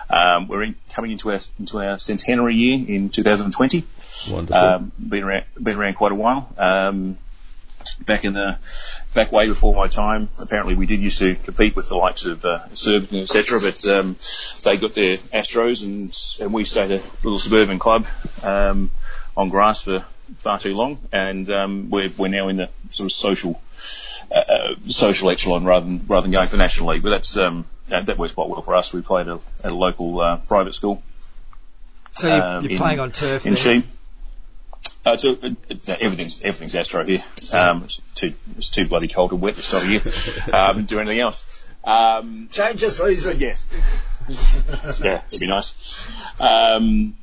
Um, we're in, coming into our into our centenary year in 2020. Wonderful. Um, been around been around quite a while. Um, back in the back way before my time, apparently we did used to compete with the likes of uh, Surbiton, etc. But um, they got their Astros, and and we stayed a little suburban club um, on grass for far too long, and um, we're we're now in the sort of social uh, uh, social echelon rather than rather than going for national league. But that's um, that, that works quite well for us. We played at a, at a local uh, private school. So you're, um, you're in- playing on turf in there. Cheam. Uh, so, uh, uh, everything's everything's Astro here. Um, it's too it's too bloody cold and wet this time of year. um, do anything else. Um, Change the season. yes. yeah, it'd be nice. Um,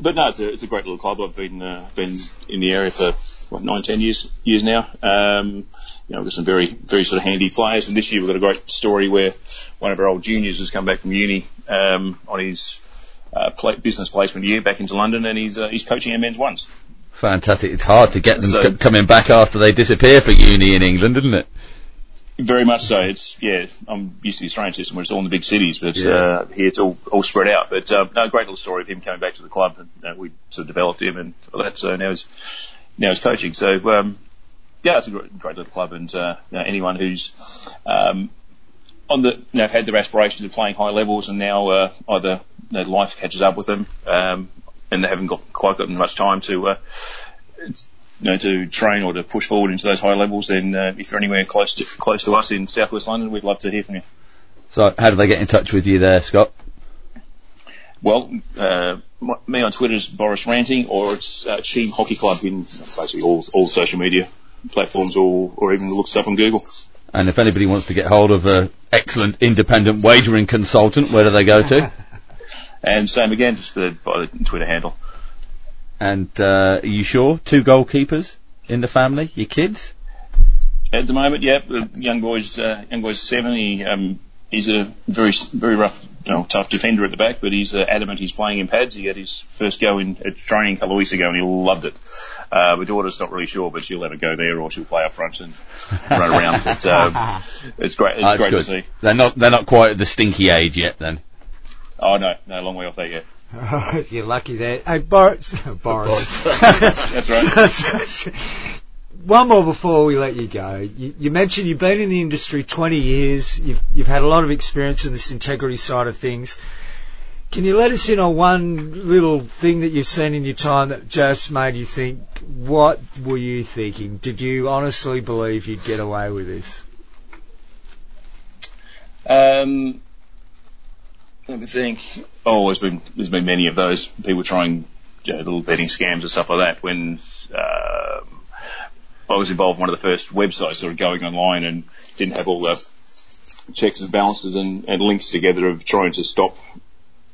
but no, it's a, it's a great little club. I've been uh, been in the area for what nine, ten years years now. Um, you know, we've got some very very sort of handy players, and this year we've got a great story where one of our old juniors has come back from uni um, on his uh, pla business placement year back into London, and he's uh, he's coaching our men's ones. Fantastic. It's hard to get them So- c- coming back after they disappear for uni in England, isn't it? Very much so. It's yeah. I'm used to the Australian system where it's all in the big cities, but Yeah. uh, here it's all, all spread out. But um, no, great little story of him coming back to the club, and uh, we sort of developed him and all that. So now he's now he's coaching. So um, yeah, it's a great, great little club, and uh, you know, anyone who's um, on the you know, have had their aspirations of playing high levels, and now uh, either you know, life catches up with them, um, and they haven't got quite gotten much time to. Uh, you know, to train or to push forward into those high levels, then uh, if you're anywhere close to close to us in Southwest London, we'd love to hear from you. So how do they get in touch with you there, Scott? Well, uh, me on Twitter is Boris Ranting, or it's uh, Cheam Hockey Club in basically all all social media platforms, or or even look up on Google. And if anybody wants to get hold of an excellent independent wagering consultant, where do they go to? *laughs* And same again, just uh, by the Twitter handle. and uh, are you sure? Two goalkeepers in the family? Your kids? At the moment, yeah, the young boy's uh, young boy's seven. He um, he's a very very rough, you know, tough defender at the back, but he's uh, adamant he's playing in pads. He had his first go in at training a couple of weeks ago, and he loved it. Uh, my daughter's not really sure, but she'll have a go there, or she'll play up front and run around. *laughs* But um, it's great. It's That's great good. to see. They're not. They're not quite at the stinky age yet. Then. Oh no, no, long way off that yet. *laughs* You're lucky there. Hey, Boris. *laughs* Boris. That's right. One more before we let you go. You, you mentioned you've been in the industry 20 years. You've, you've had a lot of experience in this integrity side of things. Can you let us in on one little thing that you've seen in your time that just made you think, what were you thinking? Did you honestly believe you'd get away with this? Um, let me think. Oh, there's been there's been many of those people trying you know, little betting scams and stuff like that. When um, I was involved in one of the first websites sort of going online and didn't have all the checks and balances and, and links together of trying to stop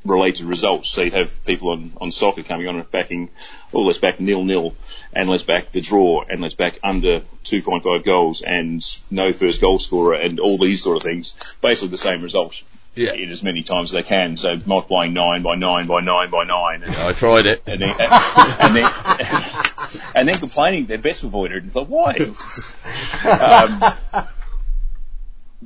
related results. So you'd have people on, on soccer coming on and backing, oh, let's back nil nil, and let's back the draw, and let's back under 2.5 goals, and no first goal scorer, and all these sort of things. Basically the same result. Yeah. In as many times as they can. So multiplying nine by nine by nine by nine. And, I tried it. and then, and then, *laughs* and then complaining they're best avoided. It's like, why? um,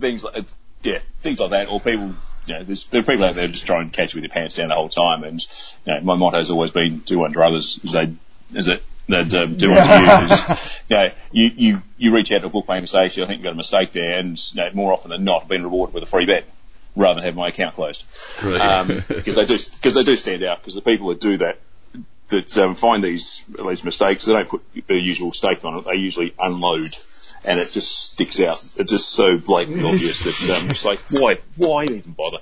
things like, yeah, things like that, or people, you know, there's, there are people out there just trying to catch you with your pants down the whole time. And, you know, my motto's always been do unto others as they, as it, they'd um, do unto you. know, you, you, you reach out to a bookmaker and say, I think you've got a mistake there. And, you know, more often than not, I've been rewarded with a free bet rather than have my account closed. Um, *laughs* because they do, because they do stand out, because the people that do that, that um, find these these mistakes, they don't put the usual stake on it. They usually unload and it just sticks out. It's just so blatantly *laughs* obvious that um, it's like, why, why even bother?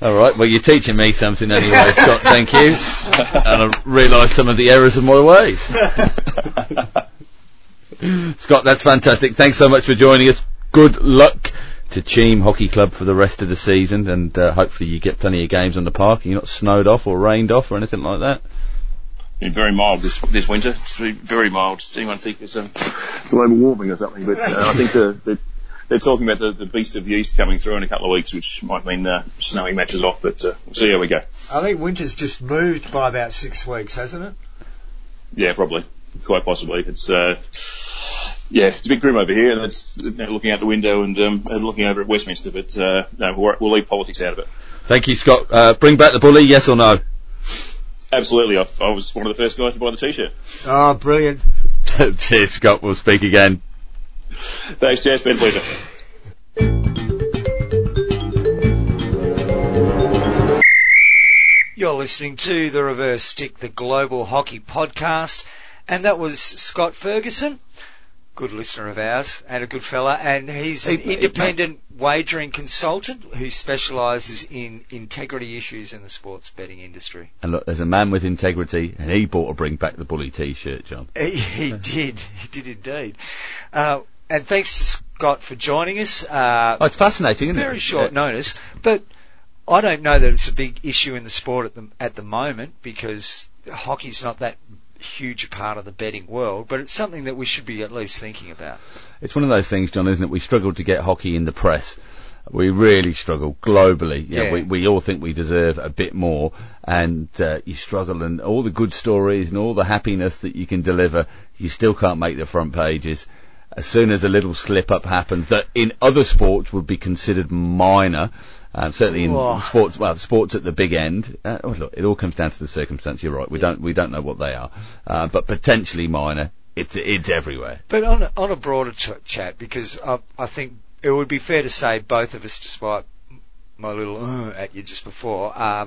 All right. Well, you're teaching me something anyway, Scott. Thank you. And I realise some of the errors of my ways. *laughs* Scott, that's fantastic. Thanks so much for joining us. Good luck to Cheam Hockey Club for the rest of the season, and uh, hopefully you get plenty of games on the park. You're not snowed off or rained off or anything like that. Been very mild this this winter. It's been very mild. Does anyone think it's um, global warming or something? But uh, I think the, the they're talking about the, the beast of the east coming through in a couple of weeks, which might mean uh, snowy matches off. But uh, we'll see how we go. I think winter's just moved by about six weeks, hasn't it? Yeah, probably, quite possibly. It's uh, yeah, it's a bit grim over here, and it's you know, looking out the window and, um, and looking over at Westminster. But uh, no, we'll, we'll leave politics out of it. Thank you, Scott. Uh, bring back the bully, yes or no? Absolutely, I, I was one of the first guys to buy the t-shirt. Oh, brilliant. *laughs* Cheers, Scott. We'll speak again. Thanks, Jess. Been a pleasure. You're listening to The Reverse Stick, the Global Hockey Podcast, and that was Scott Ferguson, good listener of ours and a good fella, and he's an Hey, hey, independent wagering consultant who specialises in integrity issues in the sports betting industry. And look, there's a man with integrity, and he bought a Bring Back the Bully t-shirt, John. He, he *laughs* did, he did indeed. Uh, and thanks to Scott for joining us. Uh, Oh, it's fascinating, isn't it? very short Uh, notice, but I don't know that it's a big issue in the sport at the at the moment because hockey's not that huge part of the betting world, but it's something that we should be at least thinking about. It's one of those things, John, isn't it? We struggle to get hockey in the press. We really struggle globally. You know, Yeah. we, we all think we deserve a bit more, and uh, you struggle, and all the good stories and all the happiness that you can deliver, you still can't make the front pages. As soon as a little slip up happens that in other sports would be considered minor, um, certainly in Whoa. sports, well, sports at the big end. Uh, oh, look, it all comes down to the circumstance. You're right. We don't we don't know what they are, uh, but potentially minor. It's it's everywhere. But on a, on a broader ch- chat, because I, I think it would be fair to say both of us, despite my little uh, at you just before, uh,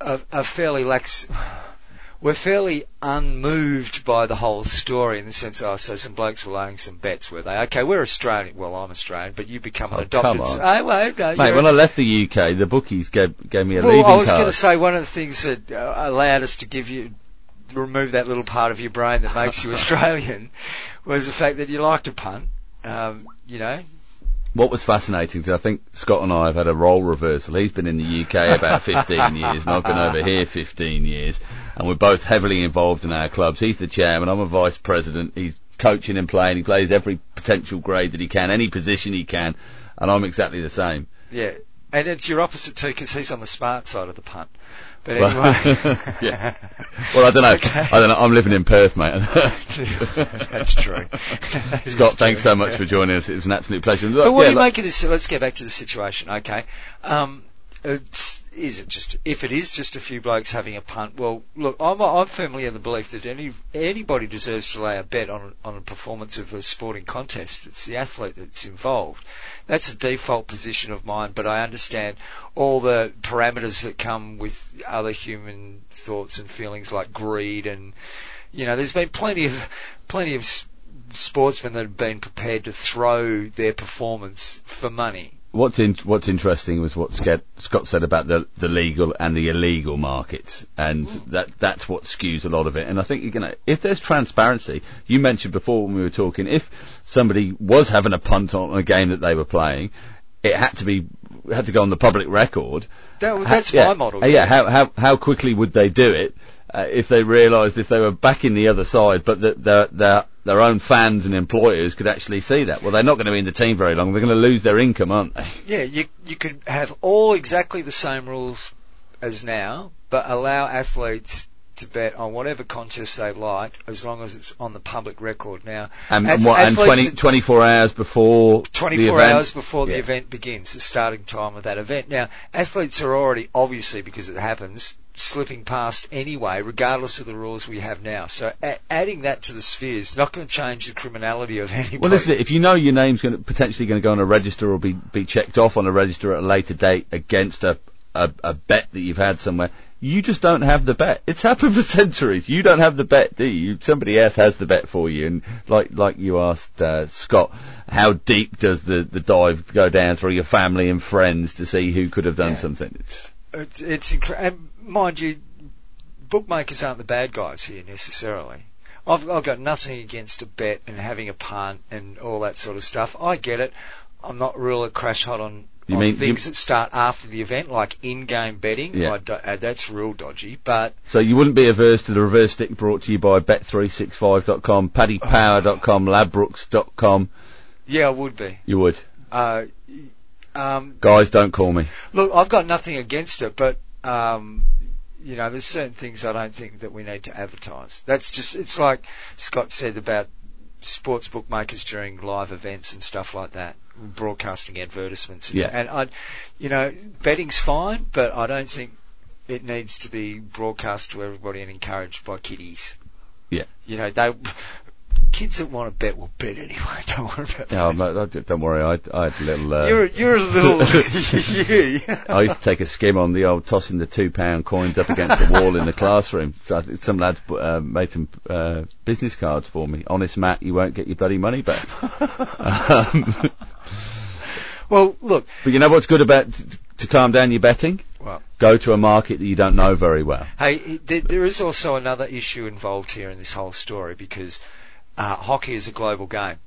are, are fairly lax. We're fairly unmoved by the whole story in the sense, oh, so some blokes were laying some bets, were they? Okay, we're Australian. Well, I'm Australian, but you become an Oh, adopted. come on. Oh, well, okay, Mate, when a- I left the UK, the bookies gave gave me a well, leaving I was going to say one of the things that uh, allowed us to give you remove that little part of your brain that makes you *laughs* Australian was the fact that you like to punt. Um, you know, What was fascinating is I think Scott and I have had a role reversal. He's been in the UK about 15 *laughs* years, and I've been over here 15 years, and we're both heavily involved in our clubs. He's the chairman, I'm a vice president. He's coaching and playing. He plays every potential grade that he can, any position he can, and I'm exactly the same. yeah, and it's your opposite too because he's on the smart side of the punt. But Well, anyway, *laughs* yeah. Well, I don't know. Okay. I don't know. I'm living in Perth, mate. *laughs* that's true. *laughs* Scott, thanks so much for joining us. It was an absolute pleasure. But what yeah, do you look- make of this? Let's get back to the situation, okay? Um, it's, is it just if it is just a few blokes having a punt? Well, look, I'm I'm firmly in the belief that any anybody deserves to lay a bet on on a performance of a sporting contest. It's the athlete that's involved. That's a default position of mine, but I understand all the parameters that come with other human thoughts and feelings like greed and you know, there's been plenty of plenty of sportsmen that have been prepared to throw their performance for money. What's in, what's interesting was what Scott, Scott said about the the legal and the illegal markets, and that that's what skews a lot of it. And I think you know if there's transparency, you mentioned before when we were talking, if somebody was having a punt on a game that they were playing, it had to be had to go on the public record. That, Ha- that's yeah, my model. uh, Yeah, how how how quickly would they do it uh, if they realised if they were back in the other side, but that their their their own fans and employers could actually see that? Well, they're not going to be in the team very long. They're going to lose their income, aren't they? *laughs* Yeah, you you could have all exactly the same rules as now, but allow athletes to bet on whatever contest they like, as long as it's on the public record. Now, And, ath- what, and athletes 20, 24 hours before the 24 event. hours before the event begins, the starting time of that event. Now, athletes are already, obviously, because it happens, slipping past anyway, regardless of the rules we have now. So a- adding that to the sphere is not going to change the criminality of *laughs* anybody. Well, listen, if you know your name's going to, potentially going to go on a register or be, be checked off on a register at a later date against a, a, a bet that you've had somewhere. You just don't have the bet. It's happened for *laughs* centuries. You don't have the bet, do you? Somebody else has the bet for you. And like like you asked uh, Scott, how deep does the the dive go down through your family and friends to see who could have done Yeah. something? It's, It's, it's incre- and mind you, bookmakers aren't the bad guys here necessarily. I've, I've got nothing against a bet and having a punt and all that sort of stuff. I get it. I'm not real a crash hot on, You on mean- things you- that start after the event, like in-game betting. Yeah. Do- uh, that's real dodgy. But so you wouldn't be averse to the reverse stick brought to you by Bet365.com, PaddyPower.com, Ladbrokes.com. yeah, I would be. You would. Uh, um, Guys, don't call me. Look, I've got nothing against it, but um, you know, there's certain things I don't think that we need to advertise. That's just it's like Scott said about sports bookmakers during live events and stuff like that, broadcasting advertisements. Yeah. And I, you know, betting's fine, but I don't think it needs to be broadcast to everybody and encouraged by kiddies. Yeah. You know, they kids that want to bet will bet anyway. *laughs* Don't worry about that. No, I- don't worry. I, I had a little. Uh, You're you're a little. *laughs* *laughs* I used to take a skim on the old tossing the two pound coins up against the wall in the classroom. So some lads uh, made some uh, business cards for me. Honest Matt, you won't get your bloody money back. um, Well, look, but you know what's good about t- to calm down your betting? Well. Go to a market that you don't know very well. Hey, there, there is also another issue involved here in this whole story because uh, hockey is a global game.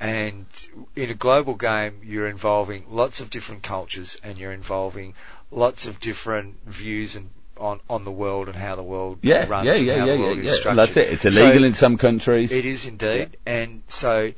And in a global game, you're involving lots of different cultures and you're involving lots of different views and on, on the world and how the world Yeah, runs yeah, and yeah, how yeah, the yeah, world is yeah. structured. That's it. It's So illegal in some countries. It is indeed. And so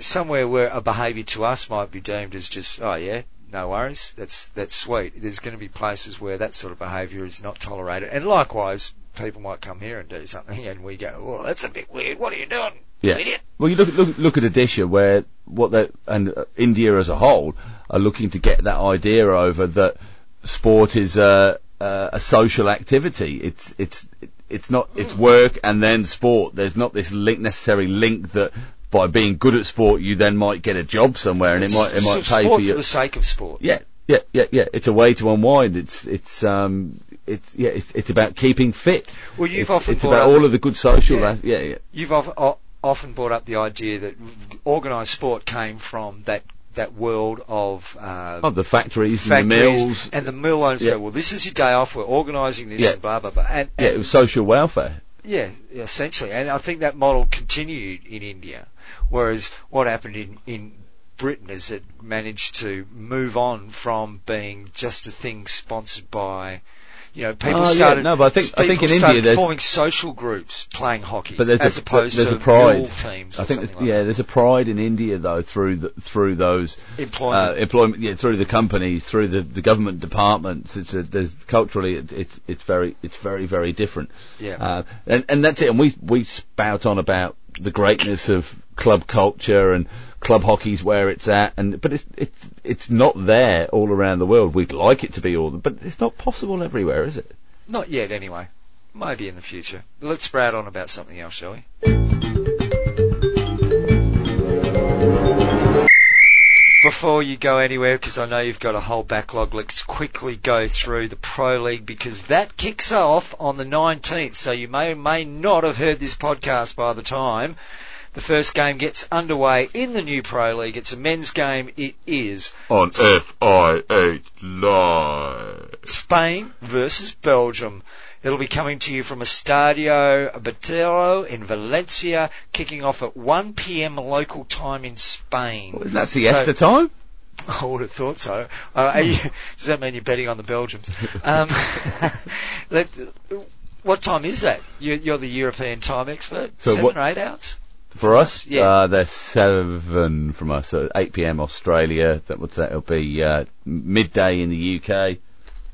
somewhere where a behaviour to us might be deemed as just, oh yeah, no worries, that's, that's sweet. There's going to be places where that sort of behaviour is not tolerated. And likewise, people might come here and do something and we go, well, that's a bit weird. What are you doing? Yeah. Idiot. Well, you look look look at Odisha, where what they and uh, India as a whole are looking to get that idea over that sport is a a, a social activity. It's it's it's not it's work and then sport. There's not this link necessary link that by being good at sport you then might get a job somewhere and it might it might s- pay for you. the sake of sport. Yeah, yeah, yeah, yeah. It's a way to unwind. It's it's um it's yeah it's it's about keeping fit. Well, you've it's, often it's brought about all of the good social. Yeah. yeah, yeah. You've of, o- often brought up the idea that organised sport came from that that world of uh, Oh, the factories, and the mills. and the mill owners Yeah. go, well, this is your day off. We're organising this Yeah. and blah blah blah. And, Yeah, it was social welfare. Yeah, essentially. And I think that model continued in India. Whereas what happened in, in Britain is it managed to move on from being just a thing sponsored by, you know, people Oh, yeah, started. no, but I think- I think in India there's- forming social groups playing hockey, But there's as a, opposed there's to a pride. teams. I think, something like yeah, that. there's a pride in India though through the, through those employment. uh, employment, yeah, through the companies, through the, the government departments. It's a, there's culturally, it's, it's it's very it's very very different. Yeah. Uh, and and that's it. And we we spout on about the greatness of club culture and club hockey's where it's at, and but it's it's it's not there all around the world. We'd like it to be all, but it's not possible everywhere, is it? Not yet, anyway. Maybe in the future. Let's sprout on about something else, shall we? Before you go anywhere, because I know you've got a whole backlog, let's quickly go through the Pro League because that kicks off on the 19th. So you may or may not have heard this podcast by the time the first game gets underway in the new Pro League. It's a men's game. It is On FIH Live. Spain versus Belgium. It'll be coming to you from Estadio Betero in Valencia, kicking off at 1 p.m. local time in Spain. Isn't that siesta time? *laughs* I would have thought so. Uh, are you, *laughs* does that mean you're betting on the Belgians? Um, *laughs* let, what time is that? You're, you're the European time expert. So Seven what- or eight hours? For us, Yeah. uh, they're seven from us, so 8 p.m. Australia. That what's that? It'll be uh, midday in the UK,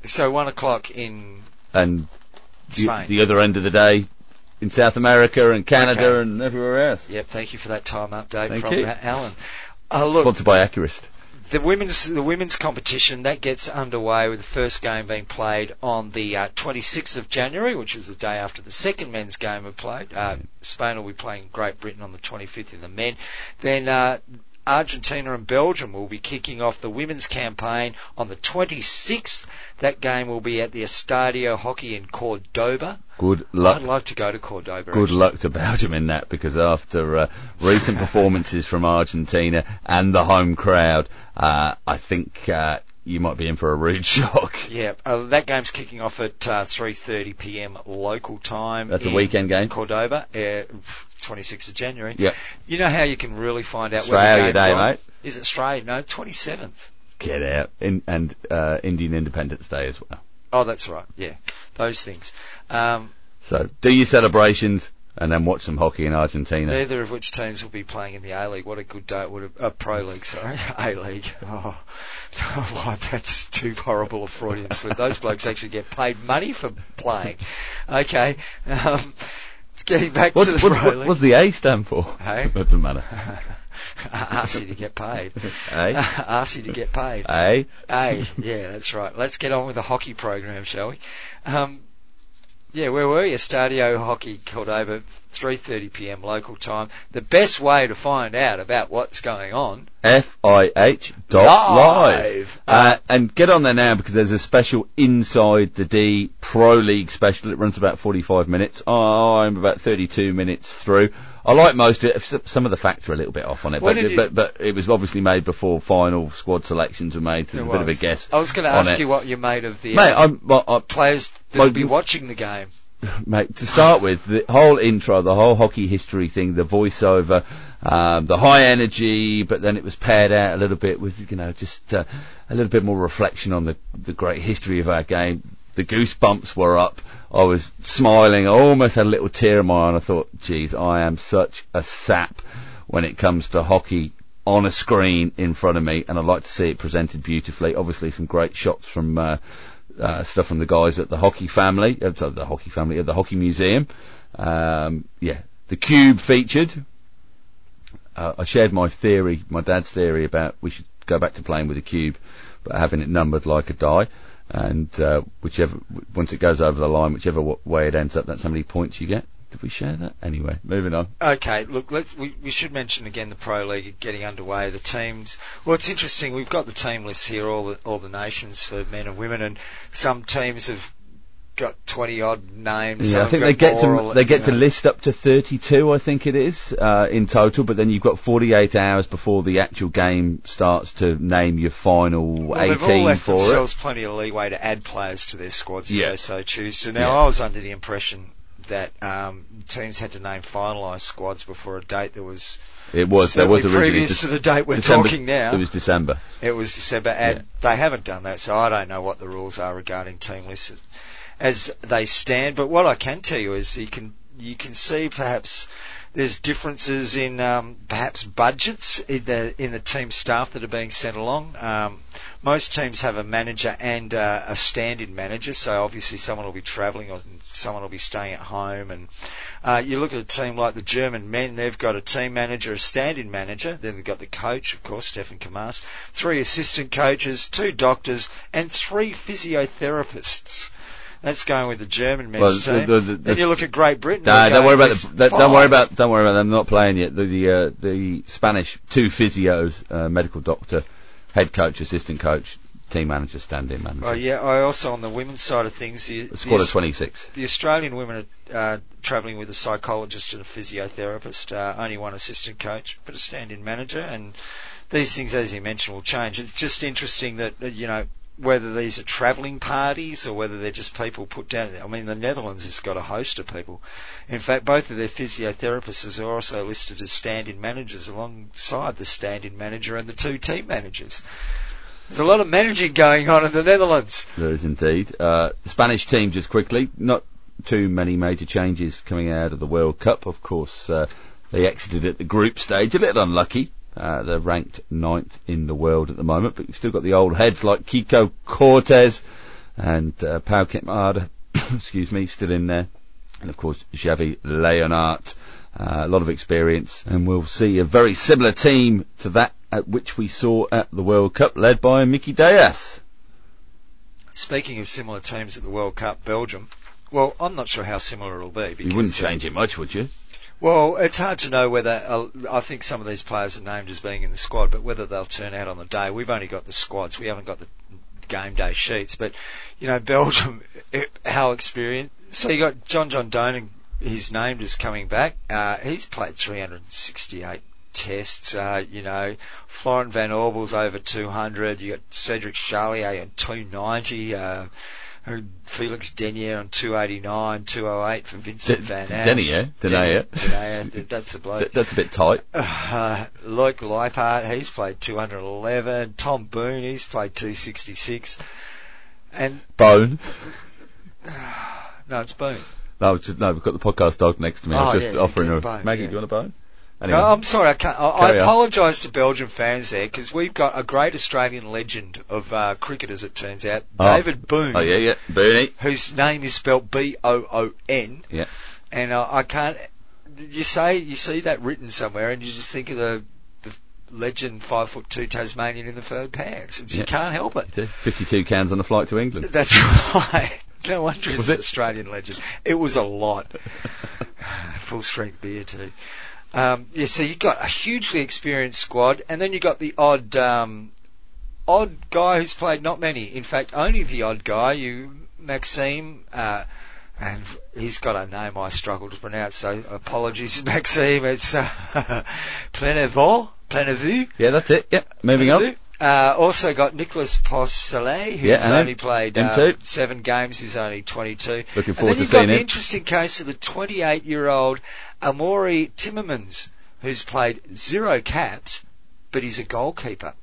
So one o'clock in and the, the other end of the day in South America and Canada Okay. and everywhere else. Yep, thank you for that time update Thank from you. Alan. Uh, look, Sponsored by Accurist. the women's the women's competition that gets underway with the first game being played on the uh, 26th of January, which is the day after the second men's game are played. Uh, Spain will be playing Great Britain on the 25th in the men. Then uh, Argentina and Belgium will be kicking off the women's campaign on the 26th. That game will be at the Estadio Hockey in Cordoba. Good luck. I'd like to go to Cordoba. Good actually. luck to Belgium in that because after uh, recent *laughs* performances from Argentina and the home crowd, uh, I think uh, you might be in for a rude *laughs* shock. Yeah, uh, that game's kicking off at uh, 3:30 p.m. local time. That's a weekend game? Cordoba, uh, 26th of January. Yep. You know how you can really find out Australia when the game's Day, on? mate. Is it Australia? No, 27th. Get out. In, and uh, Indian Independence Day as well. Oh, that's right. Yeah, those things. Um, So do your celebrations and then watch some hockey in Argentina. neither of which teams will be playing in the A League. What a good day it would have. Uh, Pro League, sorry, *laughs* A League. Oh, *laughs* oh, that's too horrible a Freudian slip. Those blokes actually get paid money for playing. Okay. Um, getting back What's, to the what- League. what's the A stand for? Hey? *laughs* Doesn't matter. *laughs* Ask you to get paid. *laughs* A? Ask you to get paid. A? A, yeah, that's right. Let's get on with the hockey program, shall we? Um, yeah, where were you? Stadio Hockey Cordoba, 3:30 p.m. local time. The best way to find out about what's going on. F-I-H dot live. Live. Uh, and get on there now because there's a special Inside the D Pro League special. It runs about 45 minutes. I'm about 32 minutes through. I like most of it. Some of the facts are a little bit off on it, but, you- but but it was obviously made before final squad selections were made. So there's a bit of a guess. I was going to ask it. you what you made of the Mate, uh, I'm, well, I, players that well, will be watching the game. *laughs* mate, to start with, the whole intro, the whole hockey history thing, the voiceover, um, the high energy, but then it was paired out a little bit with, you know, just uh, a little bit more reflection on the, the great history of our game. The goosebumps were up. I was smiling. I almost had a little tear in my eye, and I thought, geez, I am such a sap when it comes to hockey on a screen in front of me, and I'd like to see it presented beautifully. Obviously, some great shots from uh, uh, stuff from the guys at the hockey family, uh, the hockey family at the hockey museum. Um, yeah, the cube featured. Uh, I shared my theory, my dad's theory about we should go back to playing with a cube, but having it numbered like a die. And uh, whichever, once it goes over the line, whichever way it ends up, that's how many points you get. Did we share that? Anyway, moving on. Okay, look, let's, we, we should mention again the Pro League getting underway. The teams, well, it's interesting. We've got the team lists here, all the all the nations for men and women, and some teams have got twenty odd names. Yeah, I think they get to they you get to list up to 32, I think it is, uh, in total. But then you've got 48 hours before the actual game starts to name your final Well, they've all 18 left for it. themselves plenty of leeway to add players to their squads if Yeah. they so choose to. Now, Yeah. I was under the impression that um, teams had to name finalised squads before a date that was It was there was originally previous to the date we're December- talking now. It was December. It was December, and they haven't done that, so I don't know what the rules are regarding team lists as they stand. But what I can tell you is you can you can see perhaps there's differences in um, perhaps budgets in the in the team staff that are being sent along. Um, most teams have a manager and uh, a stand-in manager, so obviously someone will be travelling or someone will be staying at home. And uh, you look at a team like the German men; they've got a team manager, a stand-in manager, then they've got the coach, of course, Stefan Kermas, three assistant coaches, two doctors, and three physiotherapists. That's going with the German men's Well, team. the- the- the- then you look at Great Britain. Don't worry about the, that, don't worry about don't worry about them not playing yet. The the, uh, the Spanish two physios, uh, medical doctor, head coach, assistant coach, team manager, stand-in manager. Oh yeah, I also on the women's side of things. The, squad of 26. the Australian women are uh, travelling with a psychologist and a physiotherapist, uh, only one assistant coach, but a stand-in manager, and these things, as you mentioned, will change. It's just interesting that you know whether these are travelling parties or whether they're just people put down. I mean, the Netherlands has got a host of people. In fact, both of their physiotherapists are also listed as stand-in managers alongside the stand-in manager and the two team managers. There's a lot of managing going on in the Netherlands. There is indeed. Uh, Spanish team, just quickly, not too many major changes coming out of the World Cup. Of course, uh, they exited at the group stage, a little unlucky. Uh, they're ranked ninth in the world at the moment, but you've still got the old heads like Quico Cortés and uh, Pau Quemada, *coughs* excuse me, still in there. And of course, Xavi Lleonart. Uh, a lot of experience, and we'll see a very similar team to that at which we saw at the World Cup, led by Mickey Diaz. Speaking of similar teams at the World Cup, Belgium. Well, I'm not sure how similar it'll be. Because, You wouldn't uh, change it much, would you? Well, it's hard to know whether uh, I think some of these players are named as being in the squad, but whether they'll turn out on the day. We've only got the squads. We haven't got the game day sheets. But you know, Belgium, it, *laughs* how experienced. So you got John John Dohmen. He's named as coming back. Uh, he's played 368 tests. Uh, you know, Florent Van Aubel's over 200. You got Cedric Charlier at 290. Uh, Felix Denayer on 289, 208 for Vincent D- Van Aert. Denayer, Denayer. Denayer, *laughs* that's the bloke. That's a bit tight. Uh, Loïck Luypaert, he's played 211. Tom Boon, he's played 266. And Bone. *sighs* no, it's Boon. No, just, no, we've got the podcast dog next to me. I Oh, was just yeah, offering her. bone, Maggie, yeah. do you want a bone? Anyway. No, I'm sorry, I can't. I, I apologise to Belgian fans there because we've got a great Australian legend of uh, cricket, as it turns out, Oh. David Boon, oh yeah, yeah, Booney. whose name is spelled B O O N. Yeah. And uh, I can't. You say you see that written somewhere, and you just think of the the legend five foot two Tasmanian in the fur pants. It's, Yeah. You can't help it. 52 cans on the flight to England. That's *laughs* right. No wonder Was an it? Australian legend. It was a lot. *laughs* *sighs* Full strength beer too. Um, yeah, so you've got a hugely experienced squad, and then you've got the odd, um, odd guy who's played not many. In fact, only the odd guy. You, Maxime, uh, and he's got a name I struggle to pronounce. So apologies, *laughs* Maxime. It's uh, *laughs* Plennevaux, Plenevue. Yeah, that's it. Yeah, moving on. Uh, also got Nicolas Poncelet, who's Yeah, only played uh, seven games. He's only 22. Looking forward and then to you've seeing got the him. interesting case of the 28-year-old Amaury Timmermans, who's played zero caps, but he's a goalkeeper.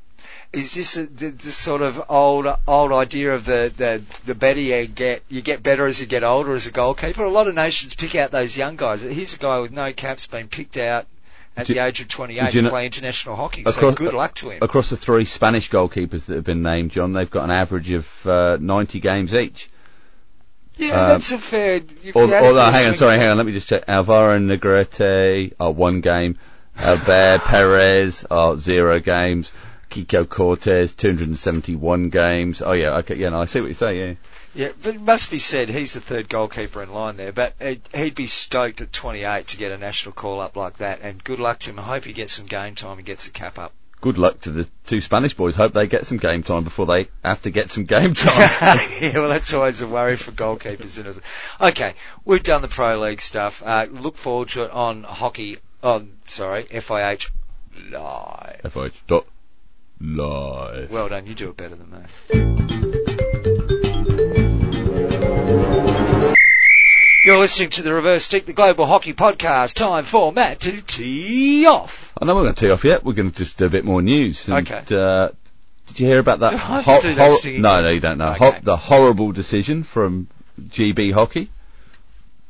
Is this a, the, the sort of old old idea of the, the the better you get, you get better as you get older as a goalkeeper? A lot of nations pick out those young guys. Here's a guy with no caps, been picked out at Do- the age of 28 do to know- play international hockey. so good luck to him. Across the three Spanish goalkeepers that have been named, John, they've got an average of uh, 90 games each. Yeah, Um, that's a fair. you Or, could add or a no, fair hang on, sorry, hang on, let me just check. Alvaro Negrete, oh, one game. Albert *laughs* Perez, oh, zero games. Quico Cortés, 271 games. Oh yeah, okay, yeah, no, I see what you say, yeah. Yeah, but it must be said he's the third goalkeeper in line there. But uh, he'd be stoked at 28 to get a national call up like that. And good luck to him. I hope he gets some game time and gets a cap up. Good luck to the two Spanish boys. Hope they get some game time before they have to get some game time. *laughs* yeah, well, that's always a worry for goalkeepers, isn't it? Okay, we've done the pro league stuff. Uh, look forward to it on hockey. On sorry, FIH live. FIH dot live. Well done, you do it better than that. You're listening to the Reverse Stick, the Global Hockey Podcast. Time for Matt to tee off. I know we're not going to tee off yet. We're going to just do a bit more news. And, Okay. Uh, did you hear about that? Do I have to do that stinging no, no, you don't know. Okay. Ho- the horrible decision from GB Hockey.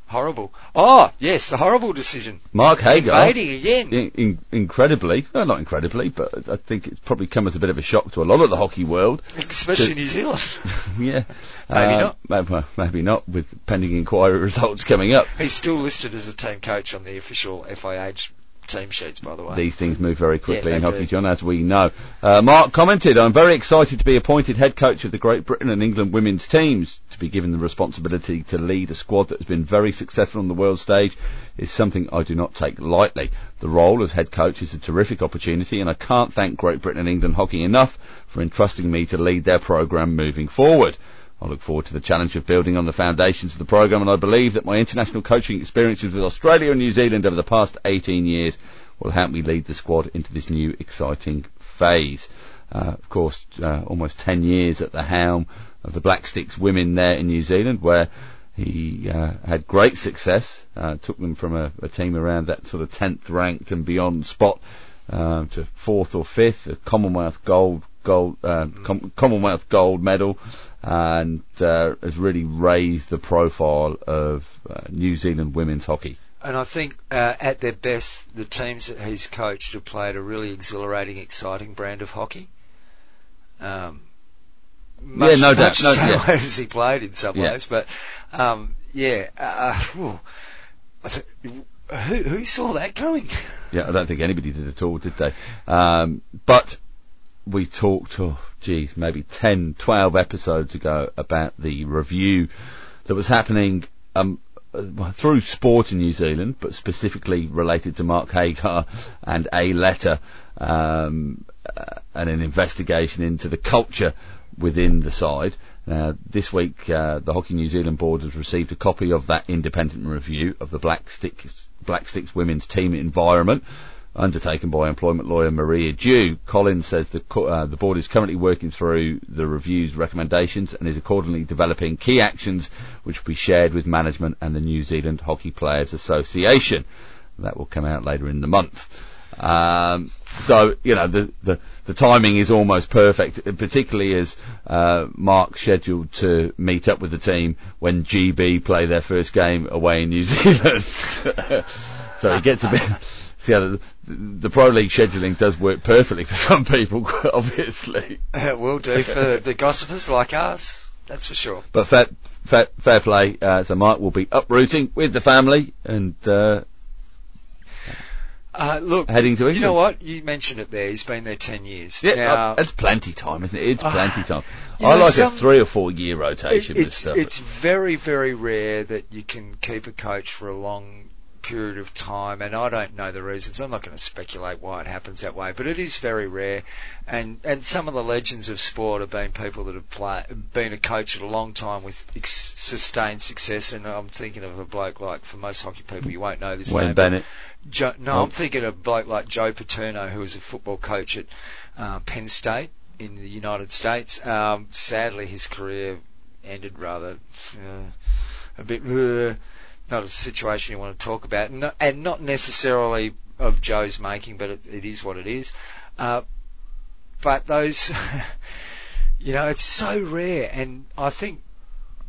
Horrible. Oh, yes, the horrible decision. Mark Hager. Invading again. in, in, incredibly, well, not incredibly, but I think it's probably come as a bit of a shock to a lot of the hockey world. Especially to- New Zealand. *laughs* *laughs* yeah, Maybe Uh, not. Maybe, maybe not with pending inquiry *laughs* results coming up. He's still listed as a team coach on the official FIH team sheets, by the way. These things move very quickly Yeah, in hockey, do. John, as we know. Uh, Mark commented, I'm very excited to be appointed head coach of the Great Britain and England women's teams. To be given the responsibility to lead a squad that has been very successful on the world stage is something I do not take lightly. The role as head coach is a terrific opportunity and I can't thank Great Britain and England hockey enough for entrusting me to lead their programme moving forward. I look forward to the challenge of building on the foundations of the programme and I believe that my international coaching experiences with Australia and New Zealand over the past 18 years will help me lead the squad into this new exciting phase. Uh, of course, uh, almost 10 years at the helm of the Black Sticks women there in New Zealand where he uh, had great success, uh, took them from a, a team around that sort of 10th rank and beyond spot um, to fourth or fifth, a Commonwealth gold gold uh, com- Commonwealth gold medal, and uh, has really raised the profile of uh, New Zealand women's hockey. And I think uh, at their best, the teams that he's coached have played a really exhilarating, exciting brand of hockey. Um, much, no doubt, no- same yeah. *laughs* as he played in some Yeah. ways, but um, yeah, uh, th- who, who saw that coming? Yeah, I don't think anybody did at all, did they? Um, but we talked, oh, geez, maybe 10, 12 episodes ago about the review that was happening um, uh, through sport in New Zealand, but specifically related to Mark Hager and a letter um, uh, and an investigation into the culture within the side. This week, uh, the Hockey New Zealand board has received a copy of that independent review of the Black Sticks, Black Sticks women's team environment undertaken by employment lawyer Maria Dew. Collins says the, uh, the board is currently working through the review's recommendations and is accordingly developing key actions which will be shared with management and the New Zealand Hockey Players Association. That will come out later in the month. Um, so you know the, the the timing is almost perfect, particularly as uh, Mark's scheduled to meet up with the team when GB play their first game away in New *laughs* Zealand. *laughs* so he gets a bit see the, the pro league scheduling does work perfectly for *laughs* some people, *laughs* obviously. It *laughs* will do for the gossipers like us. That's for sure. But fair, fair, fair play. Uh, so Mike will be uprooting with the family and uh, uh, look, heading to England. You know what? You mentioned it there. He's been there ten years. Yeah, now, uh, that's plenty time, isn't it? It's uh, plenty time. I know, like some- a three or four year rotation it- it's stuff. it's very very rare that you can keep a coach for a long period of time, and I don't know the reasons. I'm not going to speculate why it happens that way, but it is very rare. And and some of the legends of sport have been people that have play, been a coach at a long time with ex- sustained success. And I'm thinking of a bloke like for most hockey people, you won't know this Wayne name. Bennett. Joe, no, Oh. I'm thinking of a bloke like Joe Paterno, who was a football coach at uh, Penn State in the United States. Um, sadly, his career ended rather uh, a bit uh, not a situation you want to talk about, and not, and not necessarily of Joe's making, but it, it is what it is. Uh, but those, *laughs* you know, it's so rare, and I think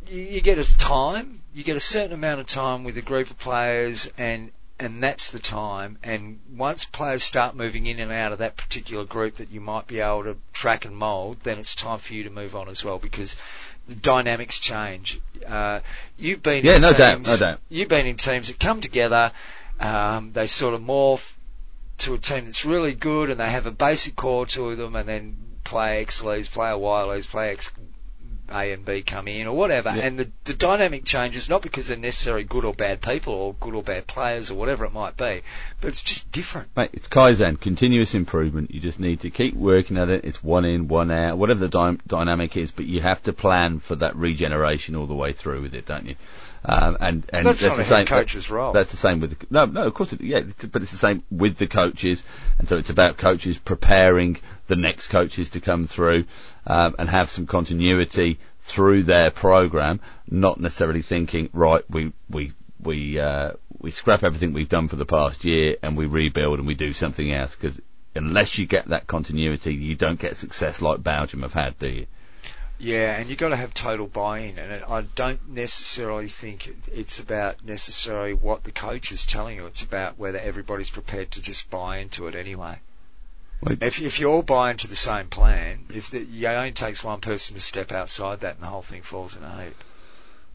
you, you get a time, you get a certain amount of time with a group of players, and and that's the time. And once players start moving in and out of that particular group that you might be able to track and mould, then it's time for you to move on as well because the dynamics change. Uh, you've been Yeah, in no teams, doubt, no doubt. You've been in teams that come together, um, they sort of morph to a team that's really good, and they have a basic core to them, and then play X leads, play a Y leads, play X A and B come in or whatever, Yeah. and the the dynamic changes not because they're necessarily good or bad people or good or bad players or whatever it might be, but it's just different. Mate, it's Kaizen, continuous improvement. You just need to keep working at it. It's one in, one out, whatever the dy- dynamic is, but you have to plan for that regeneration all the way through with it, don't you? Um, and and That's not the same. coach's role. That's the same with the, no, no, of course, it, yeah, but it's the same with the coaches, and so it's about coaches preparing the next coaches to come through um, and have some continuity through their program, not necessarily thinking, right, we we we uh, we scrap everything we've done for the past year and we rebuild and we do something else because unless you get that continuity, you don't get success like Belgium have had, do you? Yeah, and you've got to have total buy-in, and I don't necessarily think it's about necessarily what the coach is telling you. It's about whether everybody's prepared to just buy into it anyway. Well, If, if you all buy into the same plan, if the, it only takes one person to step outside that, and the whole thing falls in a heap.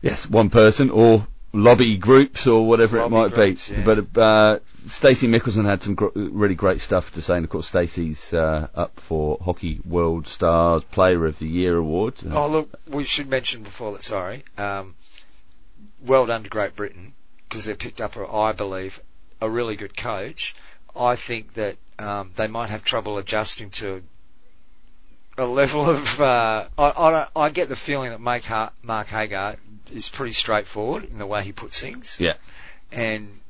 Yes, one person or lobby groups or whatever Lobby it might groups, be. yeah. But uh, Stacey Michelsen had some gr- really great stuff to say, and of course Stacey's uh, up for Hockey World Stars Player of the Year award. Oh, look, we should mention before that, sorry, um, well done to Great Britain, because they picked up, I believe, a really good coach. I think that um, they might have trouble adjusting to a level of. Uh, I, I, I get the feeling that Mark, ha- Mark Hager is pretty straightforward in the way he puts things, Yeah. and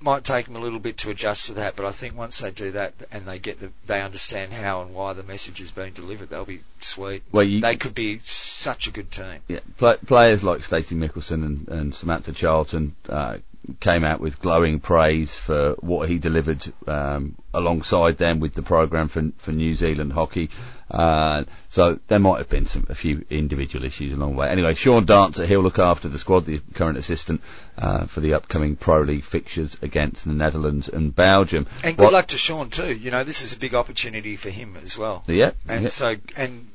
might take them a little bit to adjust to that. But I think once they do that and they get the, they understand how and why the message is being delivered, they'll be sweet. Well, you, They could be such a good team. yeah, pla players like Stacey Michelsen and, and Samantha Charlton uh, came out with glowing praise for what he delivered um, alongside them with the program for for New Zealand hockey. Uh, so there might have been some a few individual issues along the way. Anyway, Sean Dancer, he'll look after the squad, the current assistant uh, for the upcoming Pro League fixtures against the Netherlands and Belgium. And good What- luck to Sean too. You know, this is a big opportunity for him as well. Yeah, And yeah. so, and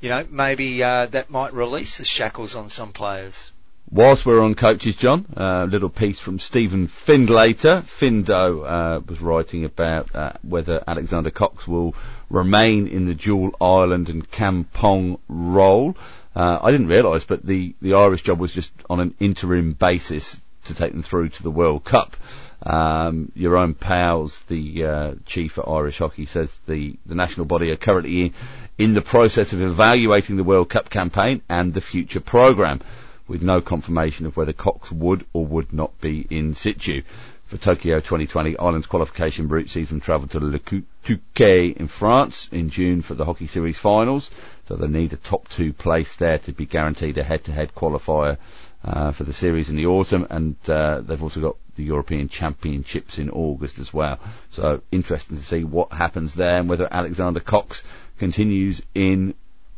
you know, maybe uh, that might release the shackles on some players. Whilst we're on coaches, John, a little piece from Stephen Findlater. Findo uh, was writing about uh, whether Alexander Cox will remain in the dual Ireland and Kampong role. Uh, I didn't realise, but the, the Irish job was just on an interim basis to take them through to the World Cup. Um, Jerome Pels, the uh, chief at Irish Hockey, says the, the national body are currently in, in the process of evaluating the World Cup campaign and the future programme, with no confirmation of whether Cox would or would not be in situ. For Tokyo 2020, Ireland's qualification route sees them travel to Le Touquet in France in June for the Hockey Series finals, so they need a top two place there to be guaranteed a head-to-head qualifier uh, for the series in the autumn, and uh, they've also got the European Championships in August as well. So interesting to see what happens there and whether Alexander Cox continues in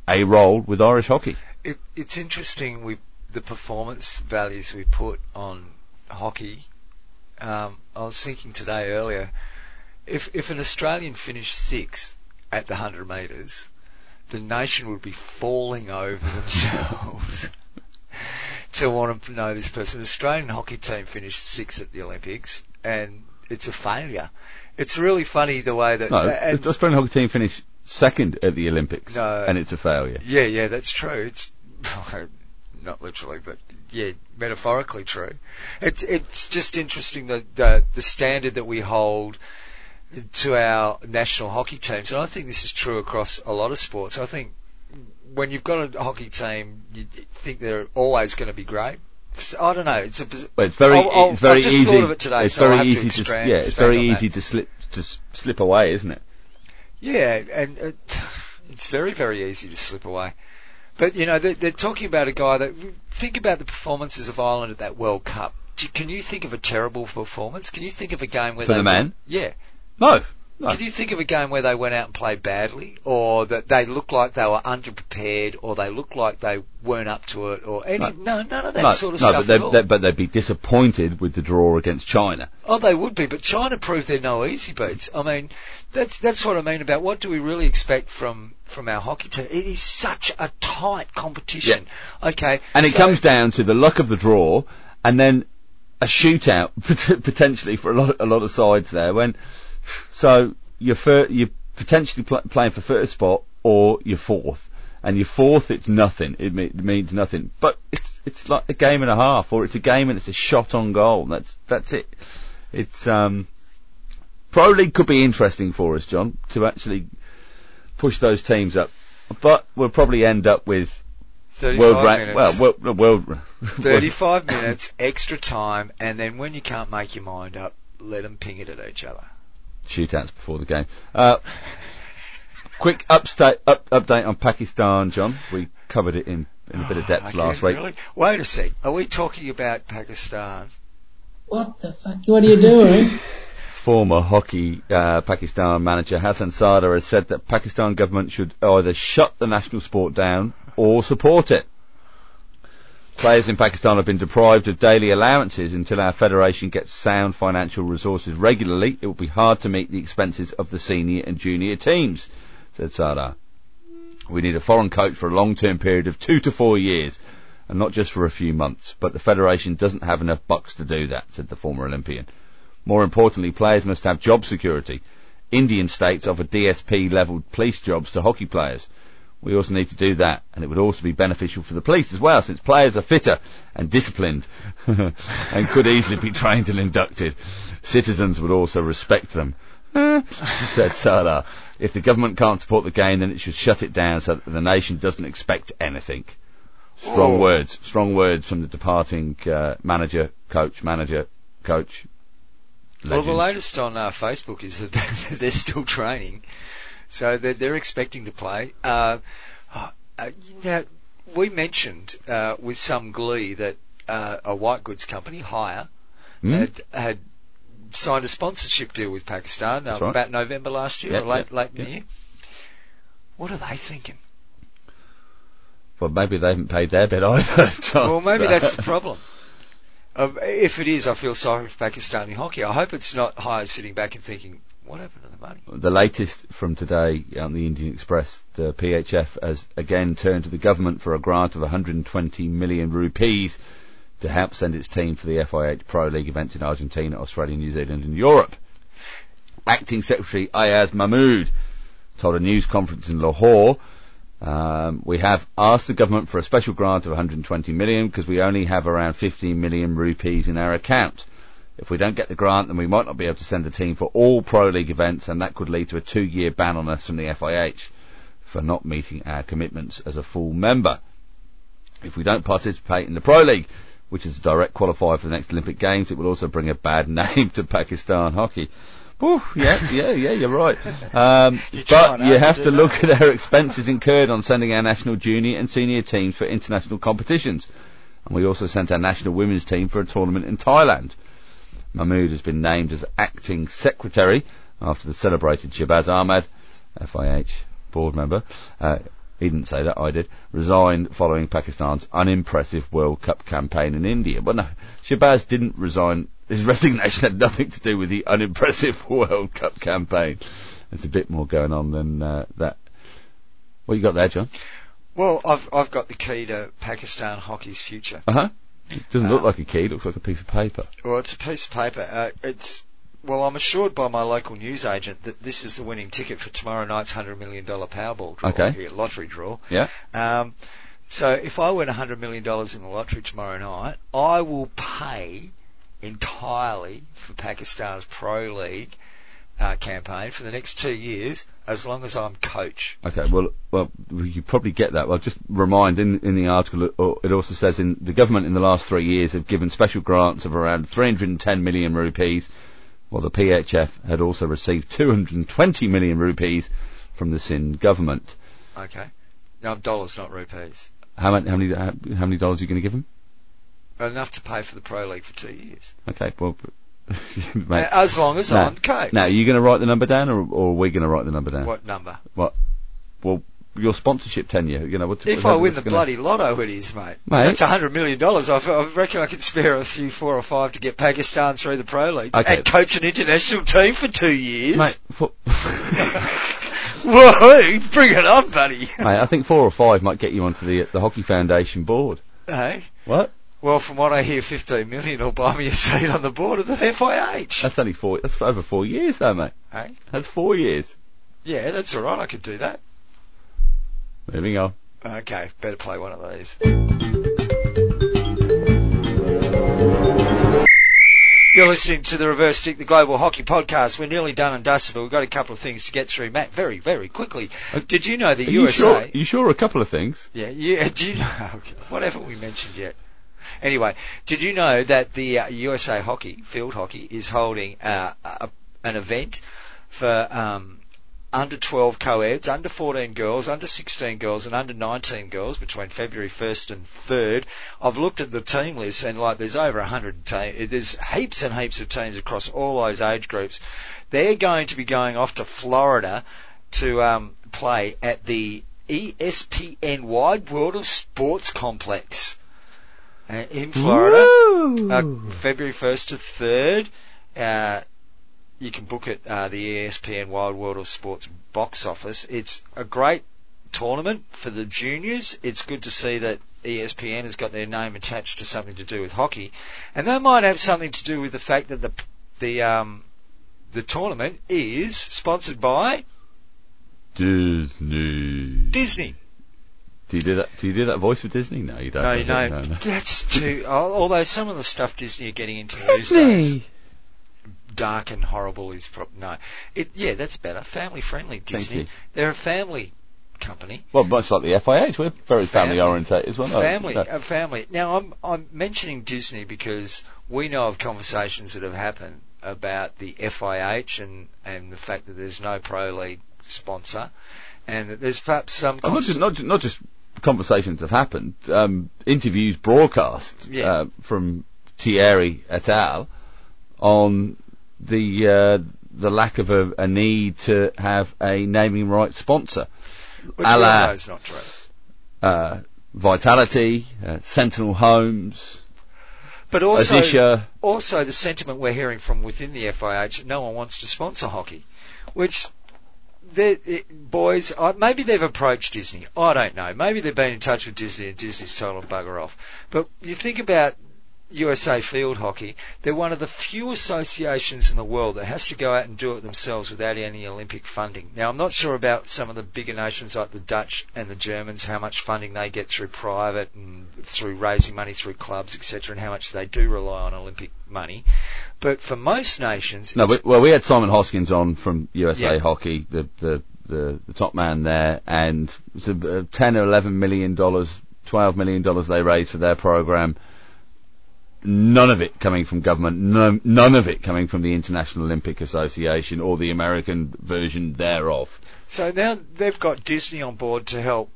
a role with Irish hockey. It, it's interesting we the performance values we put on hockey. Um, I was thinking today earlier, if if an Australian finished sixth at the hundred metres, the nation would be falling over *laughs* themselves *laughs* to want to know this person. The Australian hockey team finished sixth at the Olympics, and it's a failure. It's really funny the way that. No, and, the Australian hockey team finished second at the Olympics, No. and it's a failure. Yeah, yeah, that's true. It's *laughs* not literally, but yeah, metaphorically true. It's it's just interesting that the the standard that we hold to our national hockey teams, and I think this is true across a lot of sports. I think when you've got a hockey team, you think they're always going to be great. I don't know. It's a. But it's very, I'll- I'll- it's very I just easy. thought of it today, it's so very have to easy to, yeah, it's very on that. easy to slip to slip away, isn't it? Yeah, and it, it's very, very easy to slip away. But you know, they're, they're talking about a guy that think about the performances of Ireland at that World Cup. Do- Can you think of a terrible performance? Can you think of a game where For they the man? Yeah. No, no. Can you think of a game where they went out and played badly, or that they looked like they were underprepared, or they looked like they weren't up to it, or any? No, none of that no, sort of no, stuff but, they, they, but they'd be disappointed with the draw against China. Oh, they would be, but China proved they're no easy beats. I mean, that's that's what I mean about what do we really expect from from our hockey team? It is such a tight competition. Yeah. Okay, And it comes down to the luck of the draw, and then a shootout *laughs* potentially for a lot, a lot of sides there. When so you're fir- you're potentially pl- playing for first spot or you're fourth, and you're fourth, it's nothing. It, me- it means nothing. But it's it's like a game and a half, or it's a game and it's a shot on goal. That's that's it. It's um, pro league could be interesting for us, John, to actually push those teams up. But we'll probably end up with 35 world rank. Well, world, world 35 minutes, extra time, and then when you can't make your mind up, let them ping it at each other. Shootouts before the game. Uh, quick upstate, up, update on Pakistan, John. We covered it in, in a bit of depth Again, last week. Really? Wait a sec. Are we talking about Pakistan? What the fuck? What are you doing? *laughs* Former hockey uh, Pakistan manager Hassan Sardar has said that Pakistan government should either shut the national sport down or support it. Players in Pakistan have been deprived of daily allowances until our federation gets sound financial resources regularly. It will be hard to meet the expenses of the senior and junior teams, said Sardar. We need a foreign coach for a long-term period of two to four years, and not just for a few months. But the federation doesn't have enough bucks to do that, said the former Olympian. More importantly, players must have job security. Indian states offer DSP-level police jobs to hockey players. We also need to do that, and it would also be beneficial for the police as well, since players are fitter and disciplined, *laughs* and could easily be trained and inducted. Citizens would also respect them, *laughs* said Salah. If the government can't support the game, then it should shut it down so that the nation doesn't expect anything. Strong Oh. words, strong words from the departing uh, manager, coach, manager, coach. Well, the latest on uh, Facebook is that *laughs* they're still training, so they're, they're expecting to play. Uh, uh, you we mentioned uh, with some glee that uh, a white goods company, Haier, Hmm? had, had signed a sponsorship deal with Pakistan uh, right. about November last year Yeah, or late, yeah, late in the year. What are they thinking? Well, maybe they haven't paid their bit either. *laughs* Well, maybe that's the problem. Um, if it is, I feel sorry for Pakistani hockey. I hope it's not Haier sitting back and thinking, what happened to the money? The latest from today on the Indian Express, the PHF has again turned to the government for a grant of 120 million rupees to help send its team for the FIH Pro League events in Argentina, Australia, New Zealand and Europe. Acting Secretary Ayaz Mahmood told a news conference in Lahore Um, we have asked the government for a special grant of 120 million because we only have around 15 million rupees in our account. If we don't get the grant, then we might not be able to send the team for all Pro League events, and that could lead to a two-year ban on us from the FIH for not meeting our commitments as a full member. If we don't participate in the Pro League, which is a direct qualifier for the next Olympic Games, it will also bring a bad *laughs* name to Pakistan hockey. Whew, yeah, yeah, yeah, you're right. Um, *laughs* You're but you to have to that. look at our expenses incurred on sending our national junior and senior teams for international competitions. And we also sent our national women's team for a tournament in Thailand. Mahmood has been named as acting secretary after the celebrated Shahbaz Ahmad, FIH board member, uh, he didn't say that, I did, resigned following Pakistan's unimpressive World Cup campaign in India. But no, Shahbaz didn't resign. His *laughs* resignation had nothing to do with the unimpressive *laughs* World Cup campaign. There's a bit more going on than uh, that. What you got there, John? Well, I've I've got the key to Pakistan hockey's future. Uh huh. It doesn't look Uh, like a key. It looks like a piece of paper. Well, it's a piece of paper. Uh, it's well, I'm assured by my local news agent that this is the winning ticket for tomorrow night's hundred million dollar Powerball draw, Okay. lottery draw. Yeah. Um, so if I win hundred million dollars in the lottery tomorrow night, I will pay entirely for Pakistan's pro league uh, campaign for the next two years, as long as I'm coach. Okay, well, well, you probably get that. Well, just remind in in the article, it- or it also says in the government in the last three years have given special grants of around 310 million rupees, while the PHF had also received 220 million rupees from the Sindh government. Okay. Now dollars, not rupees. How many how many how, how many dollars are you going to give them? Enough to pay for the pro league for two years. Okay, well, *laughs* mate, As long as no. I'm coach. now are you going to write the number down, or, or are we going to write the number down? What number? What? Well, your sponsorship tenure, you know, what's If I win the gonna- bloody lotto, it is, mate. Mate. That's a hundred million dollars. I, I reckon I could spare a few four or five to get Pakistan through the pro league Okay. and coach an international team for two years. Mate, for, *laughs* *laughs* Whoa, bring it on, buddy. Mate, I think four or five might get you onto the the Hockey Foundation board. Hey. What? Well, from what I hear, 15 million will buy me a seat on the board of the FIH. That's only four. That's over four years, though, mate. Hey? That's four years. Yeah, that's all right. I could do that. Moving on. Okay, better play one of these. You're listening to the Reverse Stick, the Global Hockey Podcast. We're nearly done and dusted, but we've got a couple of things to get through. Matt, very, very quickly. Uh, Did you know the Are you USA? sure? Are you sure? A couple of things. Yeah, yeah. *laughs* Do you know? okay, What we mentioned yet? Anyway, did you know that the uh, USA Hockey Field Hockey is holding uh, a, an event for um, under 12 co-eds, under 14 girls, under 16 girls, and under 19 girls between February 1st and 3rd. I've looked at the team list and like there's over 100 teams. There's heaps and heaps of teams across all those age groups. They're going to be going off to Florida to um, play at the ESPN Wide World of Sports Complex uh, in Florida, uh, February 1st to 3rd. Uh, you can book it uh, the ESPN Wide World of Sports box office. It's a great tournament for the juniors. It's good to see that ESPN has got their name attached to something to do with hockey, and that might have something to do with the fact that the the um, the tournament is sponsored by Disney. Disney. Do you do that? Do you do that voice for Disney? No, you don't. No, no, no, no. that's too. *laughs* Although some of the stuff Disney are getting into these days, dark and horrible is prob- no. It yeah, that's better. Family friendly Disney. They're a family company. Well, much like the FIH, we're very family Family. orientated as well. family, no. a family. Now I'm I'm mentioning Disney because we know of conversations that have happened about the FIH and and the fact that there's no pro league sponsor, and that there's perhaps some. Oh, not just not, not just conversations have happened. Um, interviews broadcast Yeah. uh, from Thierry et al. on the uh, the lack of a, a need to have a naming rights sponsor. which a la- is not true. Uh, Vitality, uh, Sentinel Homes, But also, Odisha. also the sentiment we're hearing from within the FIH, that no one wants to sponsor hockey, which it- boys, uh, maybe they've approached Disney. I don't know. Maybe they've been in touch with Disney and Disney's told them bugger off. But you think about USA Field Hockey, they're one of the few associations in the world that has to go out and do it themselves without any Olympic funding. Now, I'm not sure about some of the bigger nations like the Dutch and the Germans, how much funding they get through private and through raising money through clubs, etc., and how much they do rely on Olympic money. But for most nations, No, but, well, we had Simon Hoskins on from USA Yeah. Hockey, the, the, the, the top man there, and it's a, uh, 10 or 11 million dollars, 12 million dollars they raised for their program. None of it coming from government, none, none of it coming from the International Olympic Association or the American version thereof. So now they've got Disney on board to help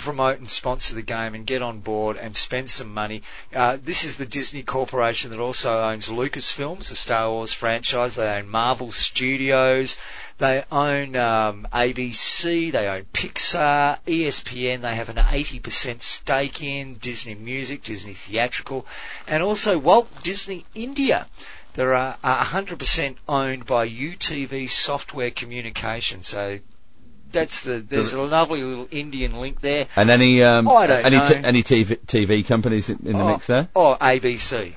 promote and sponsor the game and get on board and spend some money. Uh, this is the Disney Corporation that also owns Lucasfilms, the Star Wars franchise. They own Marvel Studios. They own um, ABC. They own Pixar, ESPN. They have an 80% stake in Disney Music, Disney Theatrical, and also Walt Disney India. They're uh, 100% owned by UTV Software Communications. So that's the there's a lovely little Indian link there. And any, um, Oh, I don't any, know. T- any TV, TV companies in, in the oh, mix there? Oh, ABC.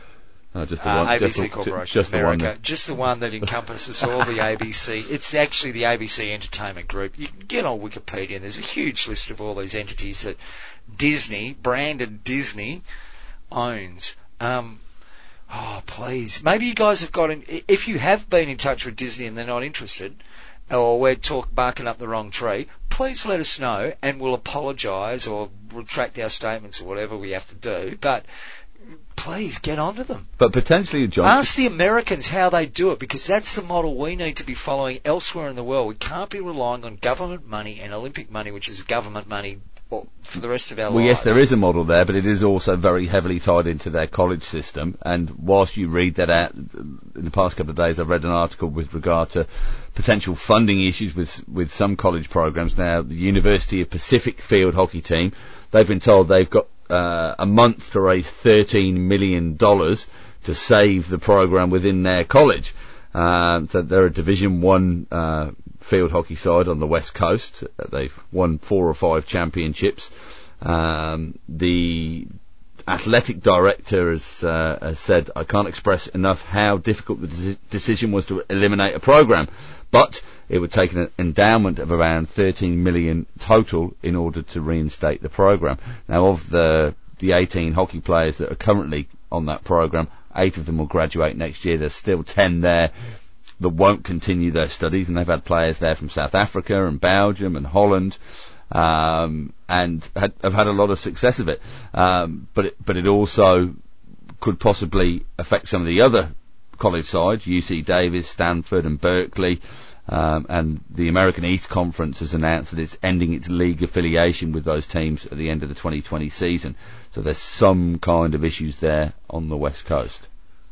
Oh, just the Uh, one, ABC just Corporation just the one. America, just the one that encompasses all the ABC. *laughs* It's actually the ABC Entertainment Group. You can get on Wikipedia, and there's a huge list of all these entities that Disney, branded Disney, owns. Um, oh, please, maybe you guys have got in. If you have been in touch with Disney and they're not interested, or we're talk barking up the wrong tree, please let us know, and we'll apologise or retract our statements or whatever we have to do. But please get onto them. But potentially, John, Ask the Americans how they do it because that's the model we need to be following elsewhere in the world. We can't be relying on government money and Olympic money, which is government money for the rest of our Well, lives. yes, there is a model there, but it is also very heavily tied into their college system. And whilst you read that out, in the past couple of days, I've read an article with regard to potential funding issues with with some college programs. Now, the University of Pacific field hockey team, they've been told they've got uh, a month to raise thirteen million dollars to save the program within their college. Um, so they're a Division One uh, field hockey side on the west coast. Uh, They've won four or five championships. Um, the athletic director has, uh, has said, "I can't express enough how difficult the deci- decision was to eliminate a program, but it would take an endowment of around 13 million total in order to reinstate the program." Now, of the the 18 hockey players that are currently on that program, eight of them will graduate next year. There's still 10 there that won't continue their studies, and they've had players there from South Africa and Belgium and Holland, um, and had, have had a lot of success of it. Um, but it, but it also could possibly affect some of the other college sides, UC Davis, Stanford, and Berkeley. Um, and the American East Conference has announced that it's ending its league affiliation with those teams at the end of the 2020 season. So there's some kind of issues there on the West Coast.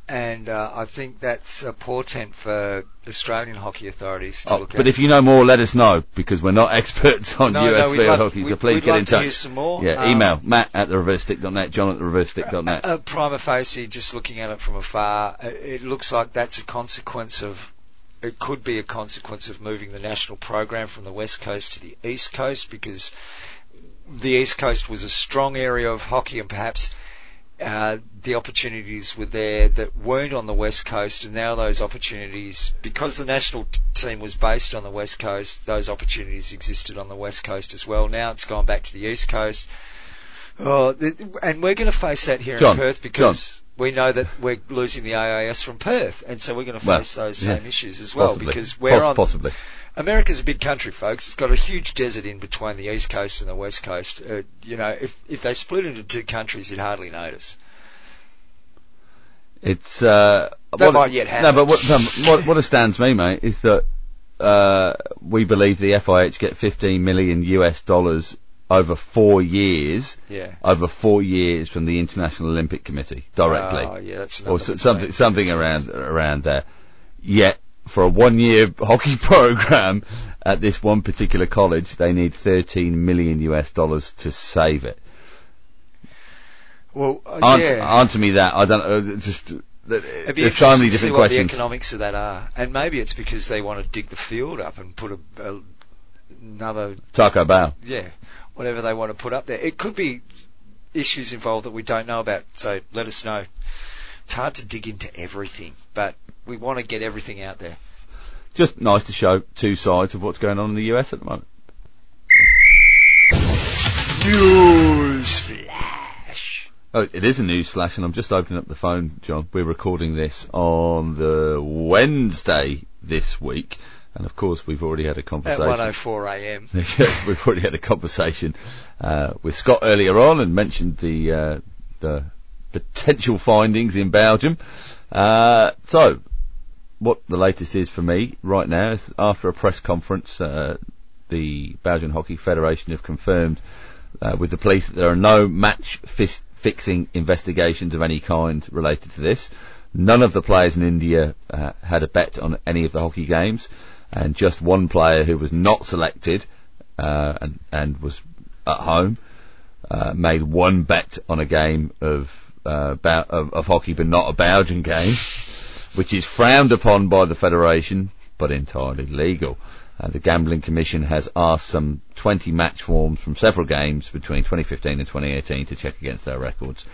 and uh, I think that's a portent for Australian hockey authorities to Oh, look but if you know more, let us know because we're not *laughs* experts on No, no, US we'd field love- hockey. So please get in to touch. hear some more. Yeah, Um, email Matt at the reversestick.net, John at the reversestick.net. Uh, *laughs* prima facie, just looking at it from afar, uh, it looks like that's a consequence of. It could be a consequence of moving the national program from the west coast to the east coast because the east coast was a strong area of hockey and perhaps uh, the opportunities were there that weren't on the west coast and now those opportunities because the national t- team was based on the west coast those opportunities existed on the west coast as well. Now it's gone back to the east coast. Oh, and we're going to face that here John, in Perth because we know that we're losing the AIS from Perth, and so we're going to Well, face those yeah, same issues as well possibly. because we're Poss- on. possibly. America's a big country, folks. It's got a huge desert in between the east coast and the west coast. Uh, you know, if if they split into two countries, you'd hardly notice. It's uh, That what- might yet happen. No, but what um, what, what astounds me, mate, is that uh, we believe the FIH get 15 million US dollars over four years, Yeah. over four years from the International Olympic Committee directly. Oh, yeah, that's or so, something something around around there. Yet for a one year *laughs* hockey program at this one particular college, they need 13 million US dollars to save it. Well, uh, Answer, yeah. answer me that. I don't know. Just uh, It'd be there's so many interesting to see different what the economics of that are, and maybe it's because they want to dig the field up and put a, a another Taco Bell. yeah, whatever they want to put up there. It could be issues involved that we don't know about, so let us know. It's hard to dig into everything, but we want to get everything out there. Just nice to show two sides of what's going on in the US at the moment. News flash. Oh, it is a news flash, and I'm just opening up the phone, John. We're recording this on the Wednesday this week, and of course we've already had a conversation. At conversation. 104 a.m. *laughs* we've already had a conversation uh, with Scott earlier on and mentioned the uh, the potential findings in Belgium. Uh, so, what the latest is for me right now is after a press conference, uh, the Belgian Hockey Federation have confirmed uh, with the police that there are no match fixing investigations of any kind related to this. None of the players in India uh, had a bet on any of the hockey games, and just one player who was not selected uh, and and was at home uh, made one bet on a game of, uh, Bel- of of hockey, but not a Belgian game, which is frowned upon by the federation, but entirely legal. Uh, the Gambling Commission has asked some 20 match forms from several games between 2015 and 2018 to check against their records.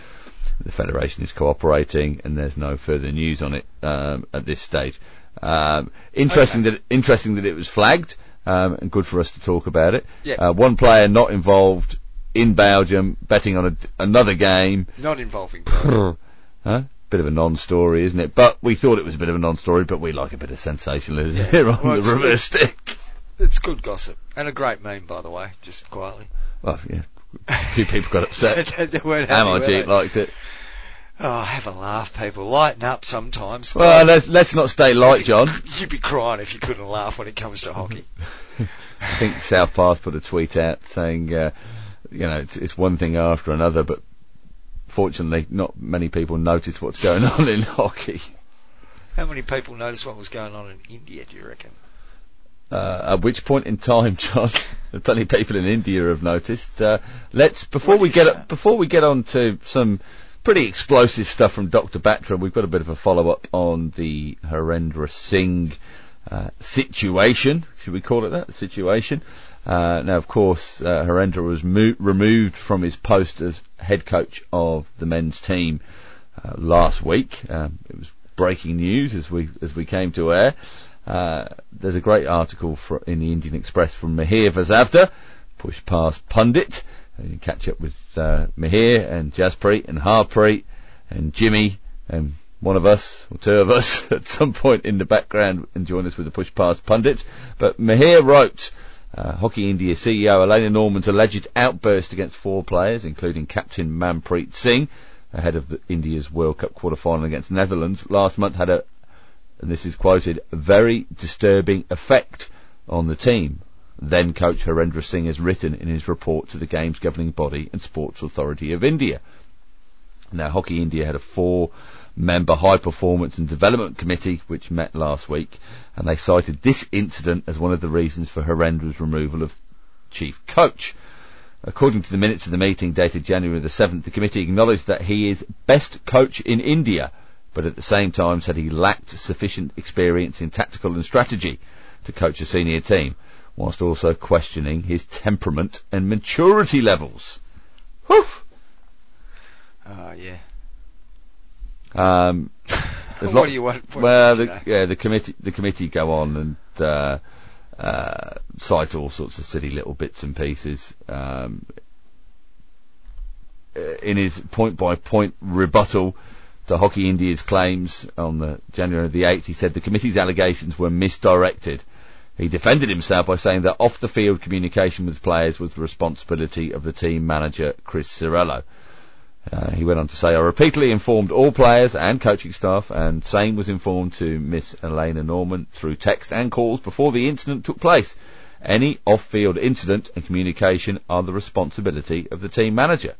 The Federation is cooperating, and there's no further news on it um, at this stage. Um, interesting that interesting that it was flagged, um, and good for us to talk about it. Yeah. Uh, one player not involved in Belgium betting on a, another game. Not involving. *laughs* Huh? Bit of a non-story, isn't it? But we thought it was a bit of a non-story, but we like a bit of sensationalism here on Well, the reverse stick. It's good gossip and a great meme, by the way. Just quietly. Well, yeah, a few people got upset. *laughs* They weren't happy, they? liked it. Oh, have a laugh, people. Lighten up sometimes. Well, let's, let's not stay light, John. *laughs* You'd be crying if you couldn't laugh when it comes to hockey. *laughs* I think South Pass put a tweet out saying, uh, you know, it's, it's one thing after another, but fortunately, not many people notice what's going *laughs* on in hockey. How many people noticed what was going on in India, do you reckon? Uh, at which point in time, John, plenty of people in India have noticed. Uh, let's before we get before we get on to some pretty explosive stuff from Dr. Batra, we've got a bit of a follow up on the Harendra Singh uh, situation. Should we call it that? Situation. Uh, now, of course, uh, Harendra was mo- removed from his post as head coach of the men's team uh, last week. Um, it was breaking news as we as we came to air. Uh, there's a great article for, in the Indian Express from Mihir Vasavda, push past pundit. And catch up with uh, Mihir and Jaspreet and Harpreet and Jimmy and one of us or two of us *laughs* at some point in the background and join us with the push past pundits. But Mihir wrote. Uh, Hockey India CEO Elena Norman's alleged outburst against four players, including captain Manpreet Singh, ahead of the India's World Cup quarter-final against Netherlands last month, had a, and this is quoted, very disturbing effect on the team. Then coach Harendra Singh has written in his report to the game's governing body and Sports Authority of India. Now, Hockey India had a four member high performance and development committee which met last week and they cited this incident as one of the reasons for Harendra's removal of chief coach. According to the minutes of the meeting dated January the 7th, the committee acknowledged that he is best coach in India, but at the same time said he lacked sufficient experience in tactical and strategy to coach a senior team, whilst also questioning his temperament and maturity levels. Whew! Oh, yeah. Um, *laughs* What lot- do you want- well, the, know? yeah, the committee the committee go on and uh, uh, cite all sorts of silly little bits and pieces. Um, uh, in his point by point rebuttal to Hockey India's claims on the January the 8th, he said the committee's allegations were misdirected. He defended himself by saying that off the field communication with players was the responsibility of the team manager Chris Ciriello. Uh, he went on to say, I repeatedly informed all players and coaching staff, and same was informed to Miss Elena Norman through text and calls before the incident took place. Any off-field incident and communication are the responsibility of the team manager.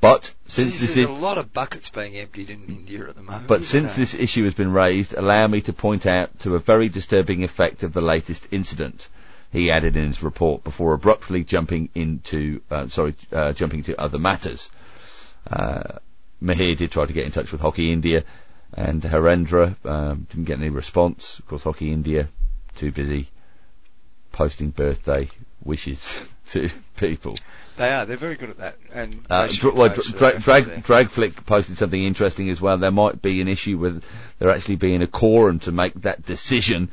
But since this there's is, a lot of buckets being emptied in India at the moment. but since this issue has been raised, allow me to point out to a very disturbing effect of the latest incident. He added in his report before abruptly jumping into, uh, sorry, uh, jumping to other matters. Uh, Mihir did try to get in touch with Hockey India, and Harendra um, didn't get any response. Of course, Hockey India too busy posting birthday wishes *laughs* to people. They are. They're very good at that. And Uh, dra- well, dra- drag, drag, Dragflick posted something interesting as well. There might be an issue with there actually being a quorum to make that decision,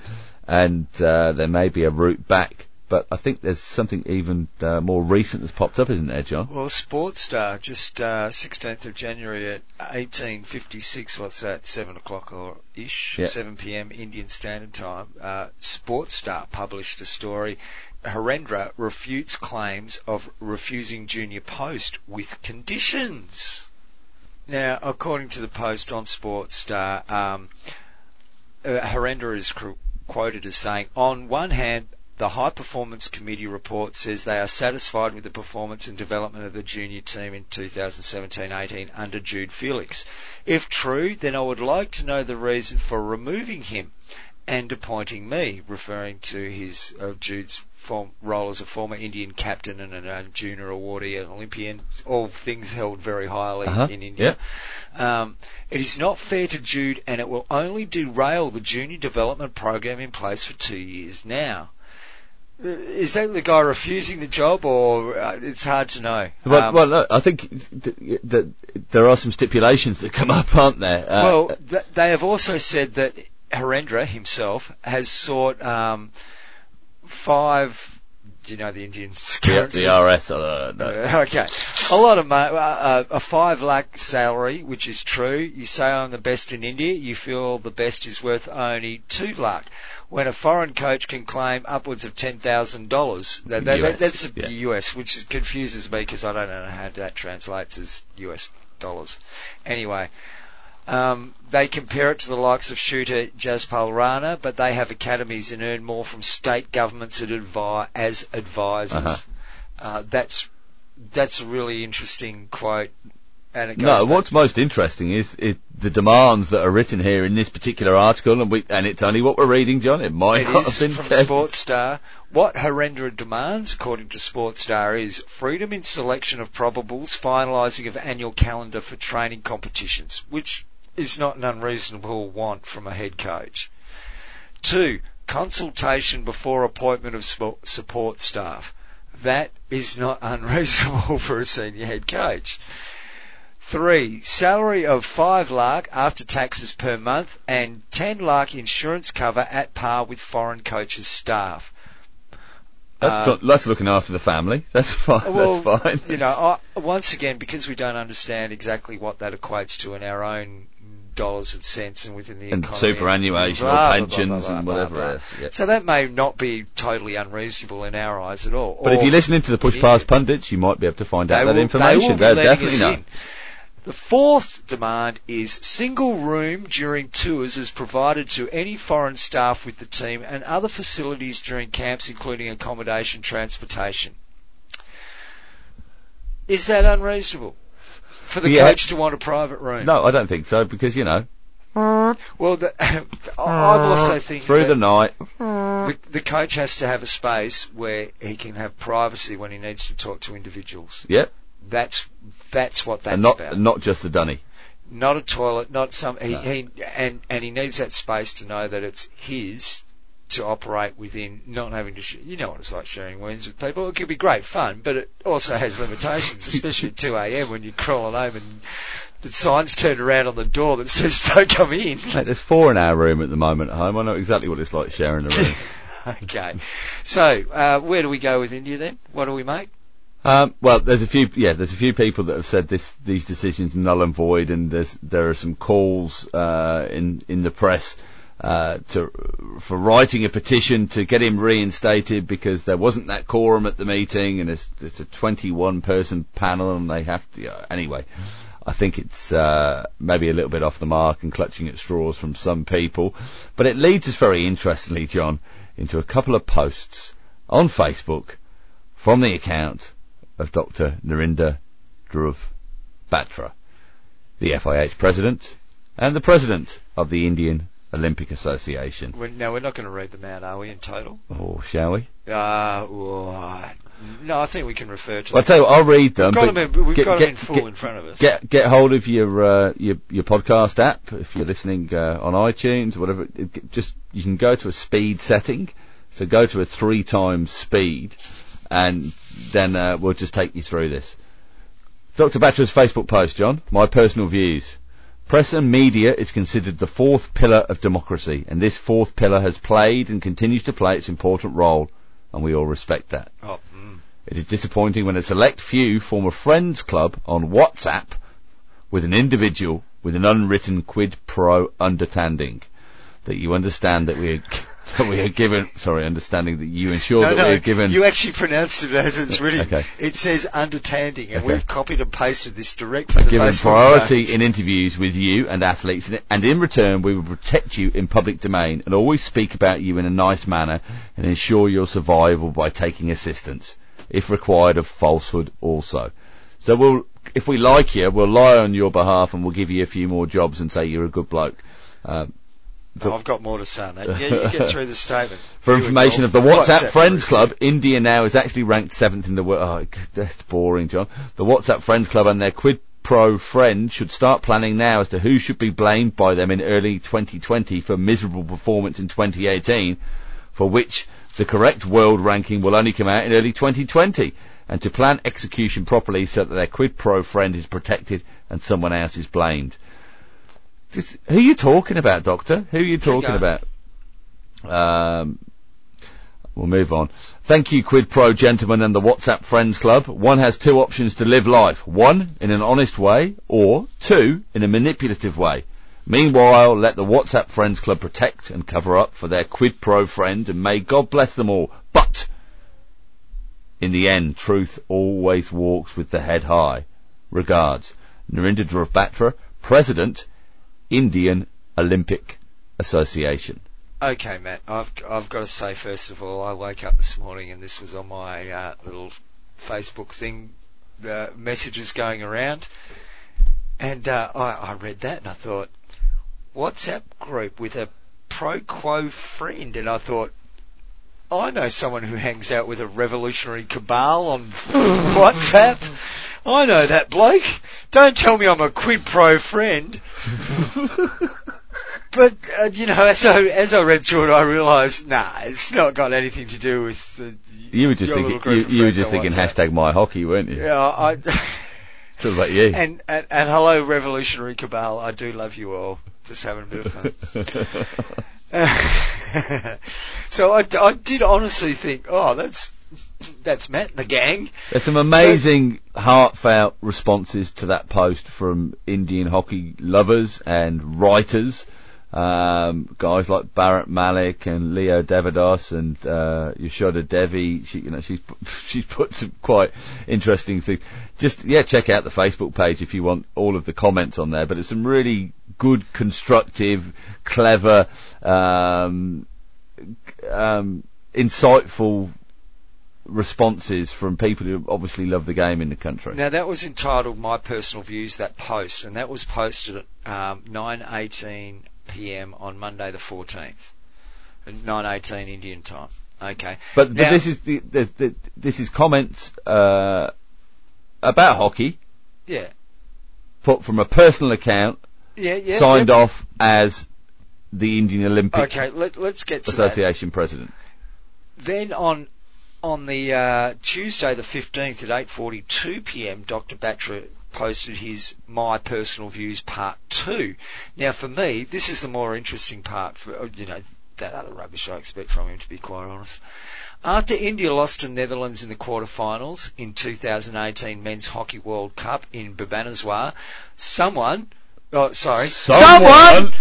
and uh, there may be a route back. But I think there's something even uh, more recent that's popped up, isn't there, John? Well, Sports Star, just uh, 16th of January at 18.56, what's that, 7 o'clock or ish, Yeah. 7 p.m. Indian Standard Time, uh, Sports Star published a story. Harendra refutes claims of refusing junior post with conditions. Now, according to the post on Sports Star, um, uh, Harendra is cr- quoted as saying, on one hand, the High Performance Committee report says they are satisfied with the performance and development of the junior team in 2017-18 under Jude Felix. If true, then I would like to know the reason for removing him and appointing me, referring to his uh, Jude's form, role as a former Indian captain and a uh, junior awardee, an Olympian, all things held very highly Uh-huh, in India. Um, it is not fair to Jude, and it will only derail the junior development program in place for two years now. Uh, Is that the guy refusing the job, or uh, it's hard to know? Well, Um, well, no, I think th- that there are some stipulations that come up, aren't there? Uh, well, th- they have also said that Harendra himself has sought um, five. Do you know the Indian *laughs* currency? the RS, uh, no. Okay, a lot of money, uh, uh, a five lakh salary, which is true. You say I'm the best in India, you feel the best is worth only two lakh. When a foreign coach can claim upwards of ten thousand dollars, that, that, US, that's the yeah. US, which is, confuses me because I don't know how that translates as US dollars. Anyway, um, they compare it to the likes of shooter Jaspal Rana, but they have academies and earn more from state governments advi- as advisors. Uh-huh. Uh, that's that's a really interesting quote. And it goes No, what's most interesting is, is the demands that are written here in this particular article, and we and it's only what we're reading, John. It might It not have been from said. Sports Star. What Harendra demands, according to Sports Star, is freedom in selection of probables, finalising of annual calendar for training competitions, which is not an unreasonable want from a head coach. Two, consultation before appointment of support staff. That is not *laughs* unreasonable for a senior head coach. Three, salary of five lakh after taxes per month and ten lakh insurance cover at par with foreign coaches' staff. That's, Uh, that's looking after the family. That's *laughs* fine. well, that's fine. You know, I, once again, because we don't understand exactly what that equates to in our own dollars and cents and within the and economy, superannuation blah, or blah, blah, pensions blah, and whatever. Yeah. So that may not be totally unreasonable in our eyes at all. But if you're listening to the Push Past pundits, you might be able to find out will- that information. They will definitely us know. in. The fourth demand is single room during tours is provided to any foreign staff with the team and other facilities during camps, including accommodation, transportation. Is that unreasonable for the Yeah. coach to want a private room? No, I don't think so because you know mm. Well, the, *laughs* I'm also mm. thinking through the night. Mm. the, the coach has to have a space where he can have privacy when he needs to talk to individuals. Yep, That's that's what that's and not about. not just the dunny. not a toilet, not some. He, No. he and and he needs that space to know that it's his to operate within, not having to. Sh- you know what it's like sharing wounds with people. It can be great fun, but it also has limitations, especially at 2 a.m. when you're crawling home and the sign's turned around on the door that says "Don't come in." Mate, there's four in our room at the moment at home. I know exactly what it's like sharing a room. *laughs* okay, so uh, where do we go with India then? What do we make? Um, well, there's a few, yeah, there's a few people that have said this, these decisions null and void, and there's, there are some calls, uh, in, in the press, uh, to, for writing a petition to get him reinstated because there wasn't that quorum at the meeting, and it's, it's a 21 person panel, and they have to, yeah, anyway. I think it's, uh, maybe a little bit off the mark and clutching at straws from some people, but it leads us very interestingly, John, into a couple of posts on Facebook from the account of Dr. Narinder Dhruv Batra, the FIH president and the president of the Indian Olympic Association. We're, no, we're not going to read them out, are we? In total? Or shall we? Uh, oh, no, I think we can refer to. Well, I'll them. tell you what, I'll read them. We've got them in, we've get, got get, them in full get, in front of us. get get hold of your uh, your your podcast app if you're listening uh, on iTunes, whatever. It, just you can go to a speed setting, so go to a three times speed, and then uh, we'll just take you through this. Dr. Batra's Facebook post, John. My personal views. Press and media is considered the fourth pillar of democracy, and this fourth pillar has played and continues to play its important role, and we all respect that. Oh, mm. It is disappointing when a select few form a friends club on WhatsApp with an individual with an unwritten quid pro understanding that you understand that we are, *laughs* that we are given. Sorry, understanding that you ensure No, that no, we are given. you actually pronounced it as it's written. *laughs* Okay. It says understanding, and Okay. we've copied and pasted this direct from the given Facebook priority page. in interviews with you and athletes, and- in return we will protect you in public domain and always speak about you in a nice manner and ensure your survival by taking assistance, if required of falsehood also. So we'll, if we like you, we'll lie on your behalf and we'll give you a few more jobs and say you're a good bloke. Um, Oh, I've got more to say on that. *laughs* Yeah, you get through the statement. For information of the go, WhatsApp Friends. Club, India now is actually ranked seventh in the world. Oh, that's boring, John. The WhatsApp Friends Club and their quid pro friend should start planning now as to who should be blamed by them in early 2020 for miserable performance in 2018, for which the correct world ranking will only come out in early 2020, and to plan execution properly so that their quid pro friend is protected and someone else is blamed. Just, who are you talking about, Doctor? Who are you talking about? Um, we'll move on. Thank you, Quid Pro gentlemen and the WhatsApp Friends Club. One has two options to live life. One, in an honest way, or two, in a manipulative way. Meanwhile, let the WhatsApp Friends Club protect and cover up for their Quid Pro friend and may God bless them all. But, in the end, truth always walks with the head high. Regards, Narendra Batra, President, Indian Olympic Association. Okay, Matt. I've I've got to say first of all, I woke up this morning and this was on my uh, little Facebook thing. The messages going around, and uh, I, I read that and I thought, WhatsApp group with a pro quo friend, and I thought. I know someone who hangs out with a revolutionary cabal on *laughs* WhatsApp. I know that bloke. Don't tell me I'm a quid pro friend. *laughs* But uh, you know, as I as I read through it, I realised, nah, it's not got anything to do with the. You were just thinking, you, you were just thinking hashtag my hockey, weren't you? Yeah, *laughs* I. It's all about you. and, and and hello, revolutionary cabal. I do love you all. Just having a bit of fun. *laughs* so I, I did honestly think, oh, that's that's Matt and the gang. There's some amazing, heartfelt responses to that post from Indian hockey lovers and writers. Um, guys like Barrett Malik and Leo Devadas and uh, Yashoda Devi. She, you know, she's *laughs* she's put some quite interesting things. Just yeah, check out the Facebook page if you want all of the comments on there. But it's some really good, constructive, clever, um, um, insightful responses from people who obviously love the game in the country. Now that was entitled "My Personal Views." That post, and that was posted at um, 9:18 p.m. on Monday the 14th, at 9:18 Indian time. Okay, But, but Now- this is the, the, the this is comments uh, about hockey yeah, put from a personal account, yeah, yeah. signed yeah. off as the Indian Olympic Okay, let, let's get to that. Association president. Then on on the uh, Tuesday the 15th at 8:42 p.m. Dr. Batra posted his my personal views part 2. Now for me this is the more interesting part for uh, you know that other rubbish I expect from him to be quite honest. After India lost to Netherlands in the quarterfinals in 2018 Men's Hockey World Cup in Bhubaneswar, someone oh sorry someone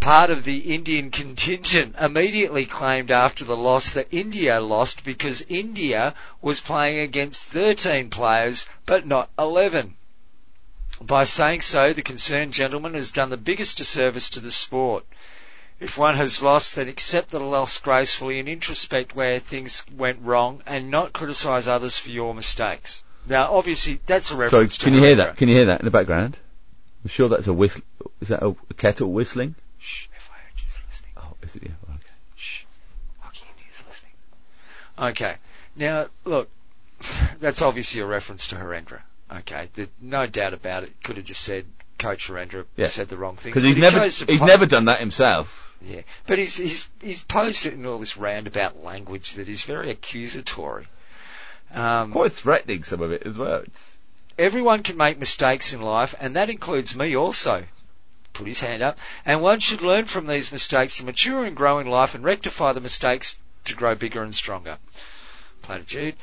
part of the Indian *laughs* contingent immediately claimed after the loss that India lost because India was playing against 13 players but not 11. By saying so, the concerned gentleman has done the biggest disservice to the sport. If one has lost, then accept the loss gracefully and introspect where things went wrong and not criticise others for your mistakes. Now, obviously, that's a So reference to can you hear that? Can you hear that in the background? I'm sure that's a whistle. Is that a kettle whistling? Shh, FIH is listening. Oh, is it? Yeah. Okay. Shh. Hockey India's listening. Okay. Now, look, *laughs* that's obviously a reference to Harendra. Okay. There's no doubt about it. Could have just said Coach Harendra Yeah. said the wrong thing. Because he's he never he's never done that himself. Yeah. But he's, he's, he's posed it in all this roundabout language that is very accusatory. Um, Quite threatening, some of it as well. It's, everyone can make mistakes in life, and that includes me also. Put his hand up. And one should learn from these mistakes to mature and grow in life and rectify the mistakes to grow bigger and stronger. Platitude.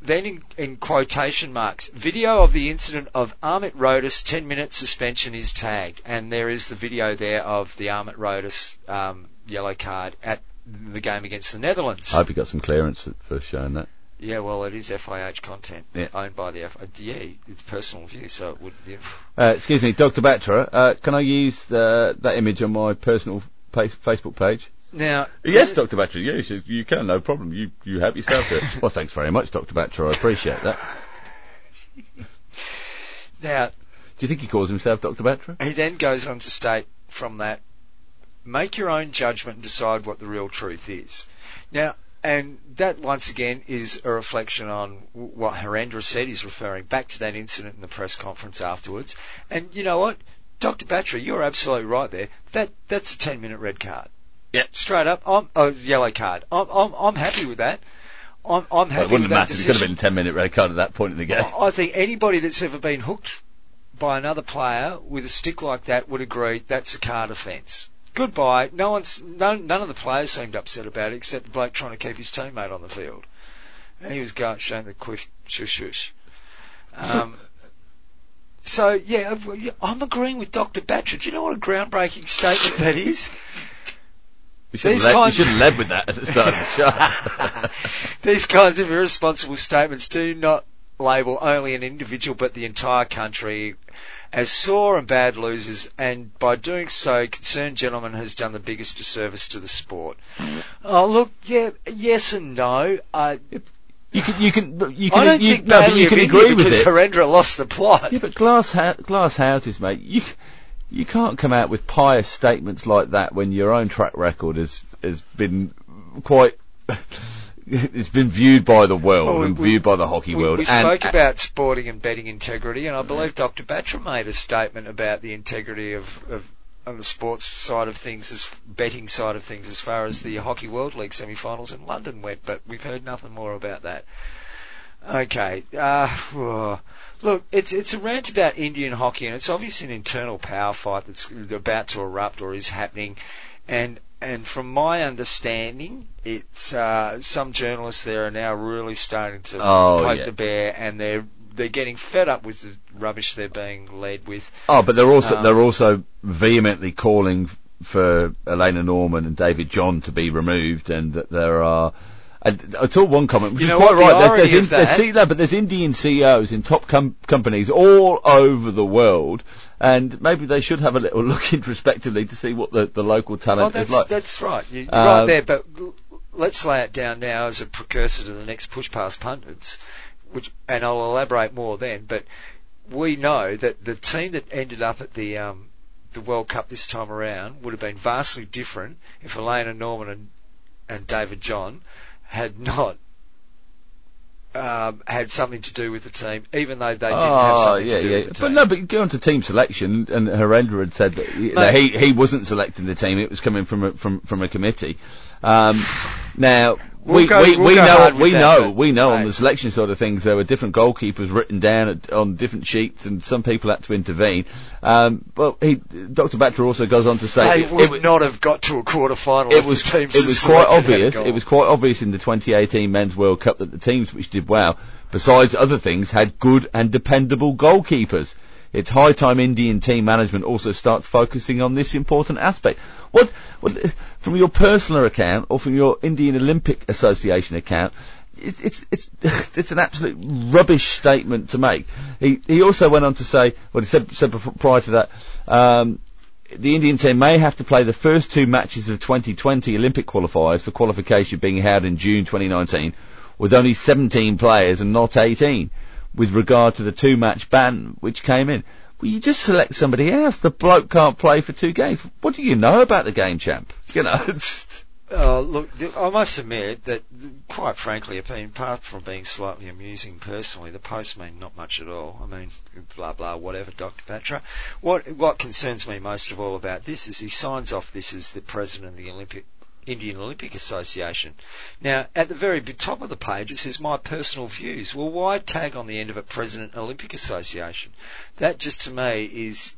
Then in, in quotation marks, video of the incident of Amit Rohidas 10 minute suspension is tagged. And there is the video there of the Amit Rohidas um, yellow card at the game against the Netherlands. I hope you got some clearance for, for showing that. Yeah, well, it is FIH content Yeah. owned by the F. Yeah, it's personal view, so it would. Yeah. Uh, excuse me, Dr. Batra, uh, can I use uh, that image on my personal pa- Facebook page? Now, Yes, Dr. Batra, yes, you, you can, no problem. You you help yourself to it. *laughs* well, thanks very much, Dr. Batra, I appreciate that. *laughs* Now, Do you think he calls himself Dr. Batra? he then goes on to state from that, make your own judgment and decide what the real truth is. Now, and that once again is a reflection on what Harendra said. He's referring back to that incident in the press conference afterwards. And you know what? Dr. Batra, you're absolutely right there. That, that's a 10 minute red card. Yep. Straight up. I'm, oh, yellow card. I'm, I'm, I'm happy with that. I'm, I'm Well, happy it wouldn't with have that mattered. It could have been a 10 minute red card at that point in the game. I think anybody that's ever been hooked by another player with a stick like that would agree that's a card offence. Goodbye. No one's none, none of the players seemed upset about it except the bloke trying to keep his teammate on the field. And he was going showing the quiff shush shush. Um, *laughs* so yeah, I'm agreeing with Dr. Batra. Do you know what a groundbreaking statement that is? We should, These led, we should *laughs* led with that at the start of the show. *laughs* These kinds of irresponsible statements do not label only an individual but the entire country as sore and bad losers, and by doing so, concerned gentleman has done the biggest disservice to the sport. Oh, look, yeah, yes and no. Uh, you can, you can, you can, I don't you, think no, you can agree with because it. Harendra lost the plot. Yeah, but glass ha- glass houses, mate. You you can't come out with pious statements like that when your own track record has has been quite. *laughs* it's been viewed by the world and we- viewed by the hockey We, world. we and, spoke about sporting and betting integrity, and I believe Dr. Batra made a statement about the integrity of, of on the sports side of things, as betting side of things, as far as the Hockey World League semi-finals in London went. But we've heard nothing more about that. Okay, uh, look, it's it's a rant about Indian hockey, and it's obviously an internal power fight that's about to erupt or is happening, and and from my understanding, it's uh, some journalists there are now really starting to Oh, poke yeah. the bear, and they're they're getting fed up with the rubbish they're being led with. oh, but they're also Um, they're also vehemently calling for Elena Norman and David John to be removed, and that there are. I saw one comment, which You is know quite right. There's, in, there's, that- C- no, but there's Indian CEOs in top com- companies all over the world, and maybe they should have a little *laughs* look introspectively to see what the, the local Well, talent that's is like. that's right. You, you're Um, right there, but let's lay it down now as a precursor to the next push past pundits, which and I'll elaborate more then. But we know that the team that ended up at the um, the World Cup this time around would have been vastly different if Elena Norman and, and David John had *laughs* not. Um, had something to do with the team, even though they didn't have Oh, something yeah, to do yeah. with the team. But no, but go on to team selection, and Harendra had said that, he, that he he wasn't selecting the team; it was coming from a, from from a committee. Um, now We'll we go- we, we'll we know we know we know on the selection side of things there were different goalkeepers written down at, on different sheets, and some people had to intervene. Um, but he Dr. Batra also goes on to say they it- would it not have got to a quarter final. it was it was quite obvious. It was quite obvious in the 2018 Men's World Cup that the teams which did well, besides other things, had good and dependable goalkeepers. It's high time Indian team management also starts focusing on this important aspect. What, what from your personal account or from your Indian Olympic Association account? It's it's it's *laughs* it's an absolute rubbish statement to make. He he also went on to say what he said said before, prior to that. Um, the Indian team may have to play the first two matches of 2020 Olympic qualifiers for qualification being held in June 2019 with only 17 players and not 18 with regard to the two match ban which came in. Well, you just select somebody else. The bloke can't play for two games. What do you know about the game, champ? You know, *laughs* Uh, look, I must admit that, quite frankly, apart from being slightly amusing personally, the posts mean not much at all. I mean, blah blah, whatever, Dr. Batra. What what concerns me most of all about this is he signs off this as the president of the Olympic Indian Olympic Association. Now, at the very top of the page, it says my personal views. Well, why tag on the end of it President Olympic Association? That just to me is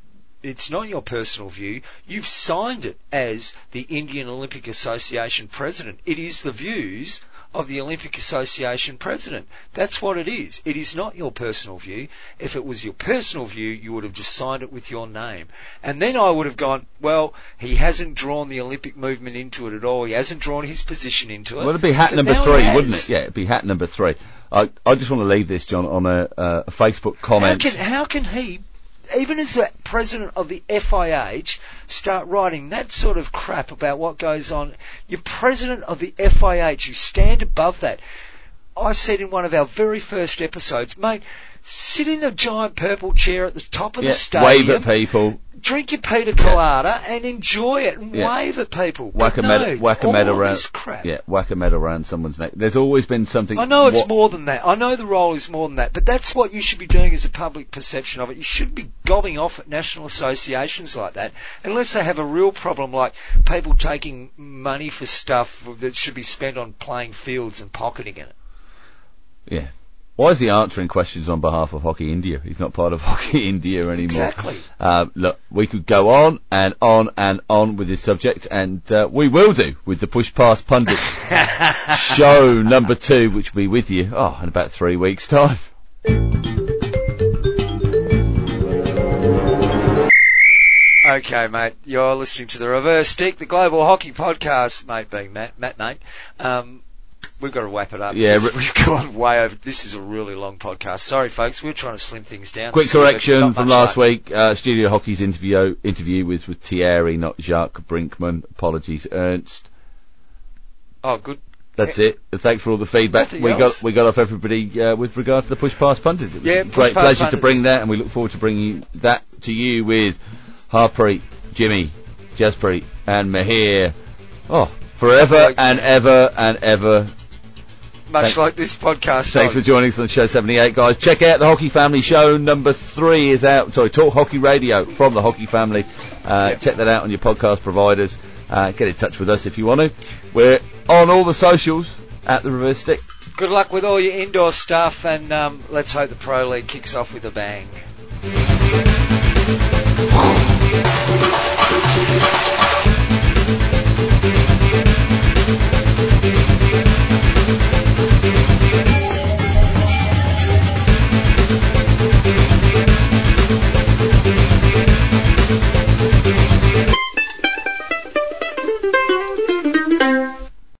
it's not your personal view. You've signed it as the Indian Olympic Association president. It is the views of the Olympic Association president. That's what it is. It is not your personal view. If it was your personal view, you would have just signed it with your name. And then I would have gone, well, he hasn't drawn the Olympic movement into it at all. He hasn't drawn his position into it. Well, it'd be hat But number three, has. wouldn't it? Yeah, it'd be hat number three. I, I just want to leave this, John, on a, uh, a Facebook How comment. can, how can he, even as the president of the FIH, start writing that sort of crap about what goes on? You're president of the FIH. You stand above that. I said in one of our very first episodes, mate, sit in the giant purple chair at the top of yeah, the stadium, wave at people, drink your pina colada, and enjoy it, and Yeah. wave at people. whack a But medal, no, whack a medal around. this crap. Yeah, whack a medal around someone's neck. There's always been something. I know it's more than that. I know the role is more than that, but that's what you should be doing as a public perception of it. You shouldn't be gobbing off at national associations like that unless they have a real problem like people taking money for stuff that should be spent on playing fields and pocketing it. Yeah. Why is he answering questions on behalf of Hockey India? He's not part of *laughs* Hockey India anymore. Exactly. Uh, look, we could go on and on and on with this subject, and uh, we will do with the Push Past Pundits *laughs* show number two, which will be with you oh, in about three weeks' time. Okay, mate, you're listening to the Reverse Stick, the Global Hockey Podcast, mate, being Matt, Matt, mate. Um, we've got to wrap it up. Yeah, re- we've gone way over. This is a really long podcast. Sorry, folks, we're trying to slim things down. Quick but correction from last week. Uh, Studio Hockey's interview interview was with Thierry, not Jacques Brinkman. Apologies, Ernst. Oh, good. That's it. Thanks for all the feedback. Nothing we else. got we got off everybody uh, with regard to the push past pundits. It was Yeah, a great pleasure to bring that, and we look forward to bringing that to you with Harpreet, Jimmy, Jaspreet, and Mihir. Oh, forever and ever and ever. Much like this podcast. Thanks for joining us on show 78, guys. Check out the Hockey Family show. Number three is out. Sorry, Talk Hockey Radio from the Hockey Family. Uh, Yep. Check that out on your podcast providers. Uh, get in touch with us if you want to. We're on all the socials at the Reverse Stick. Good luck with all your indoor stuff, and um, let's hope the Pro League kicks off with a bang.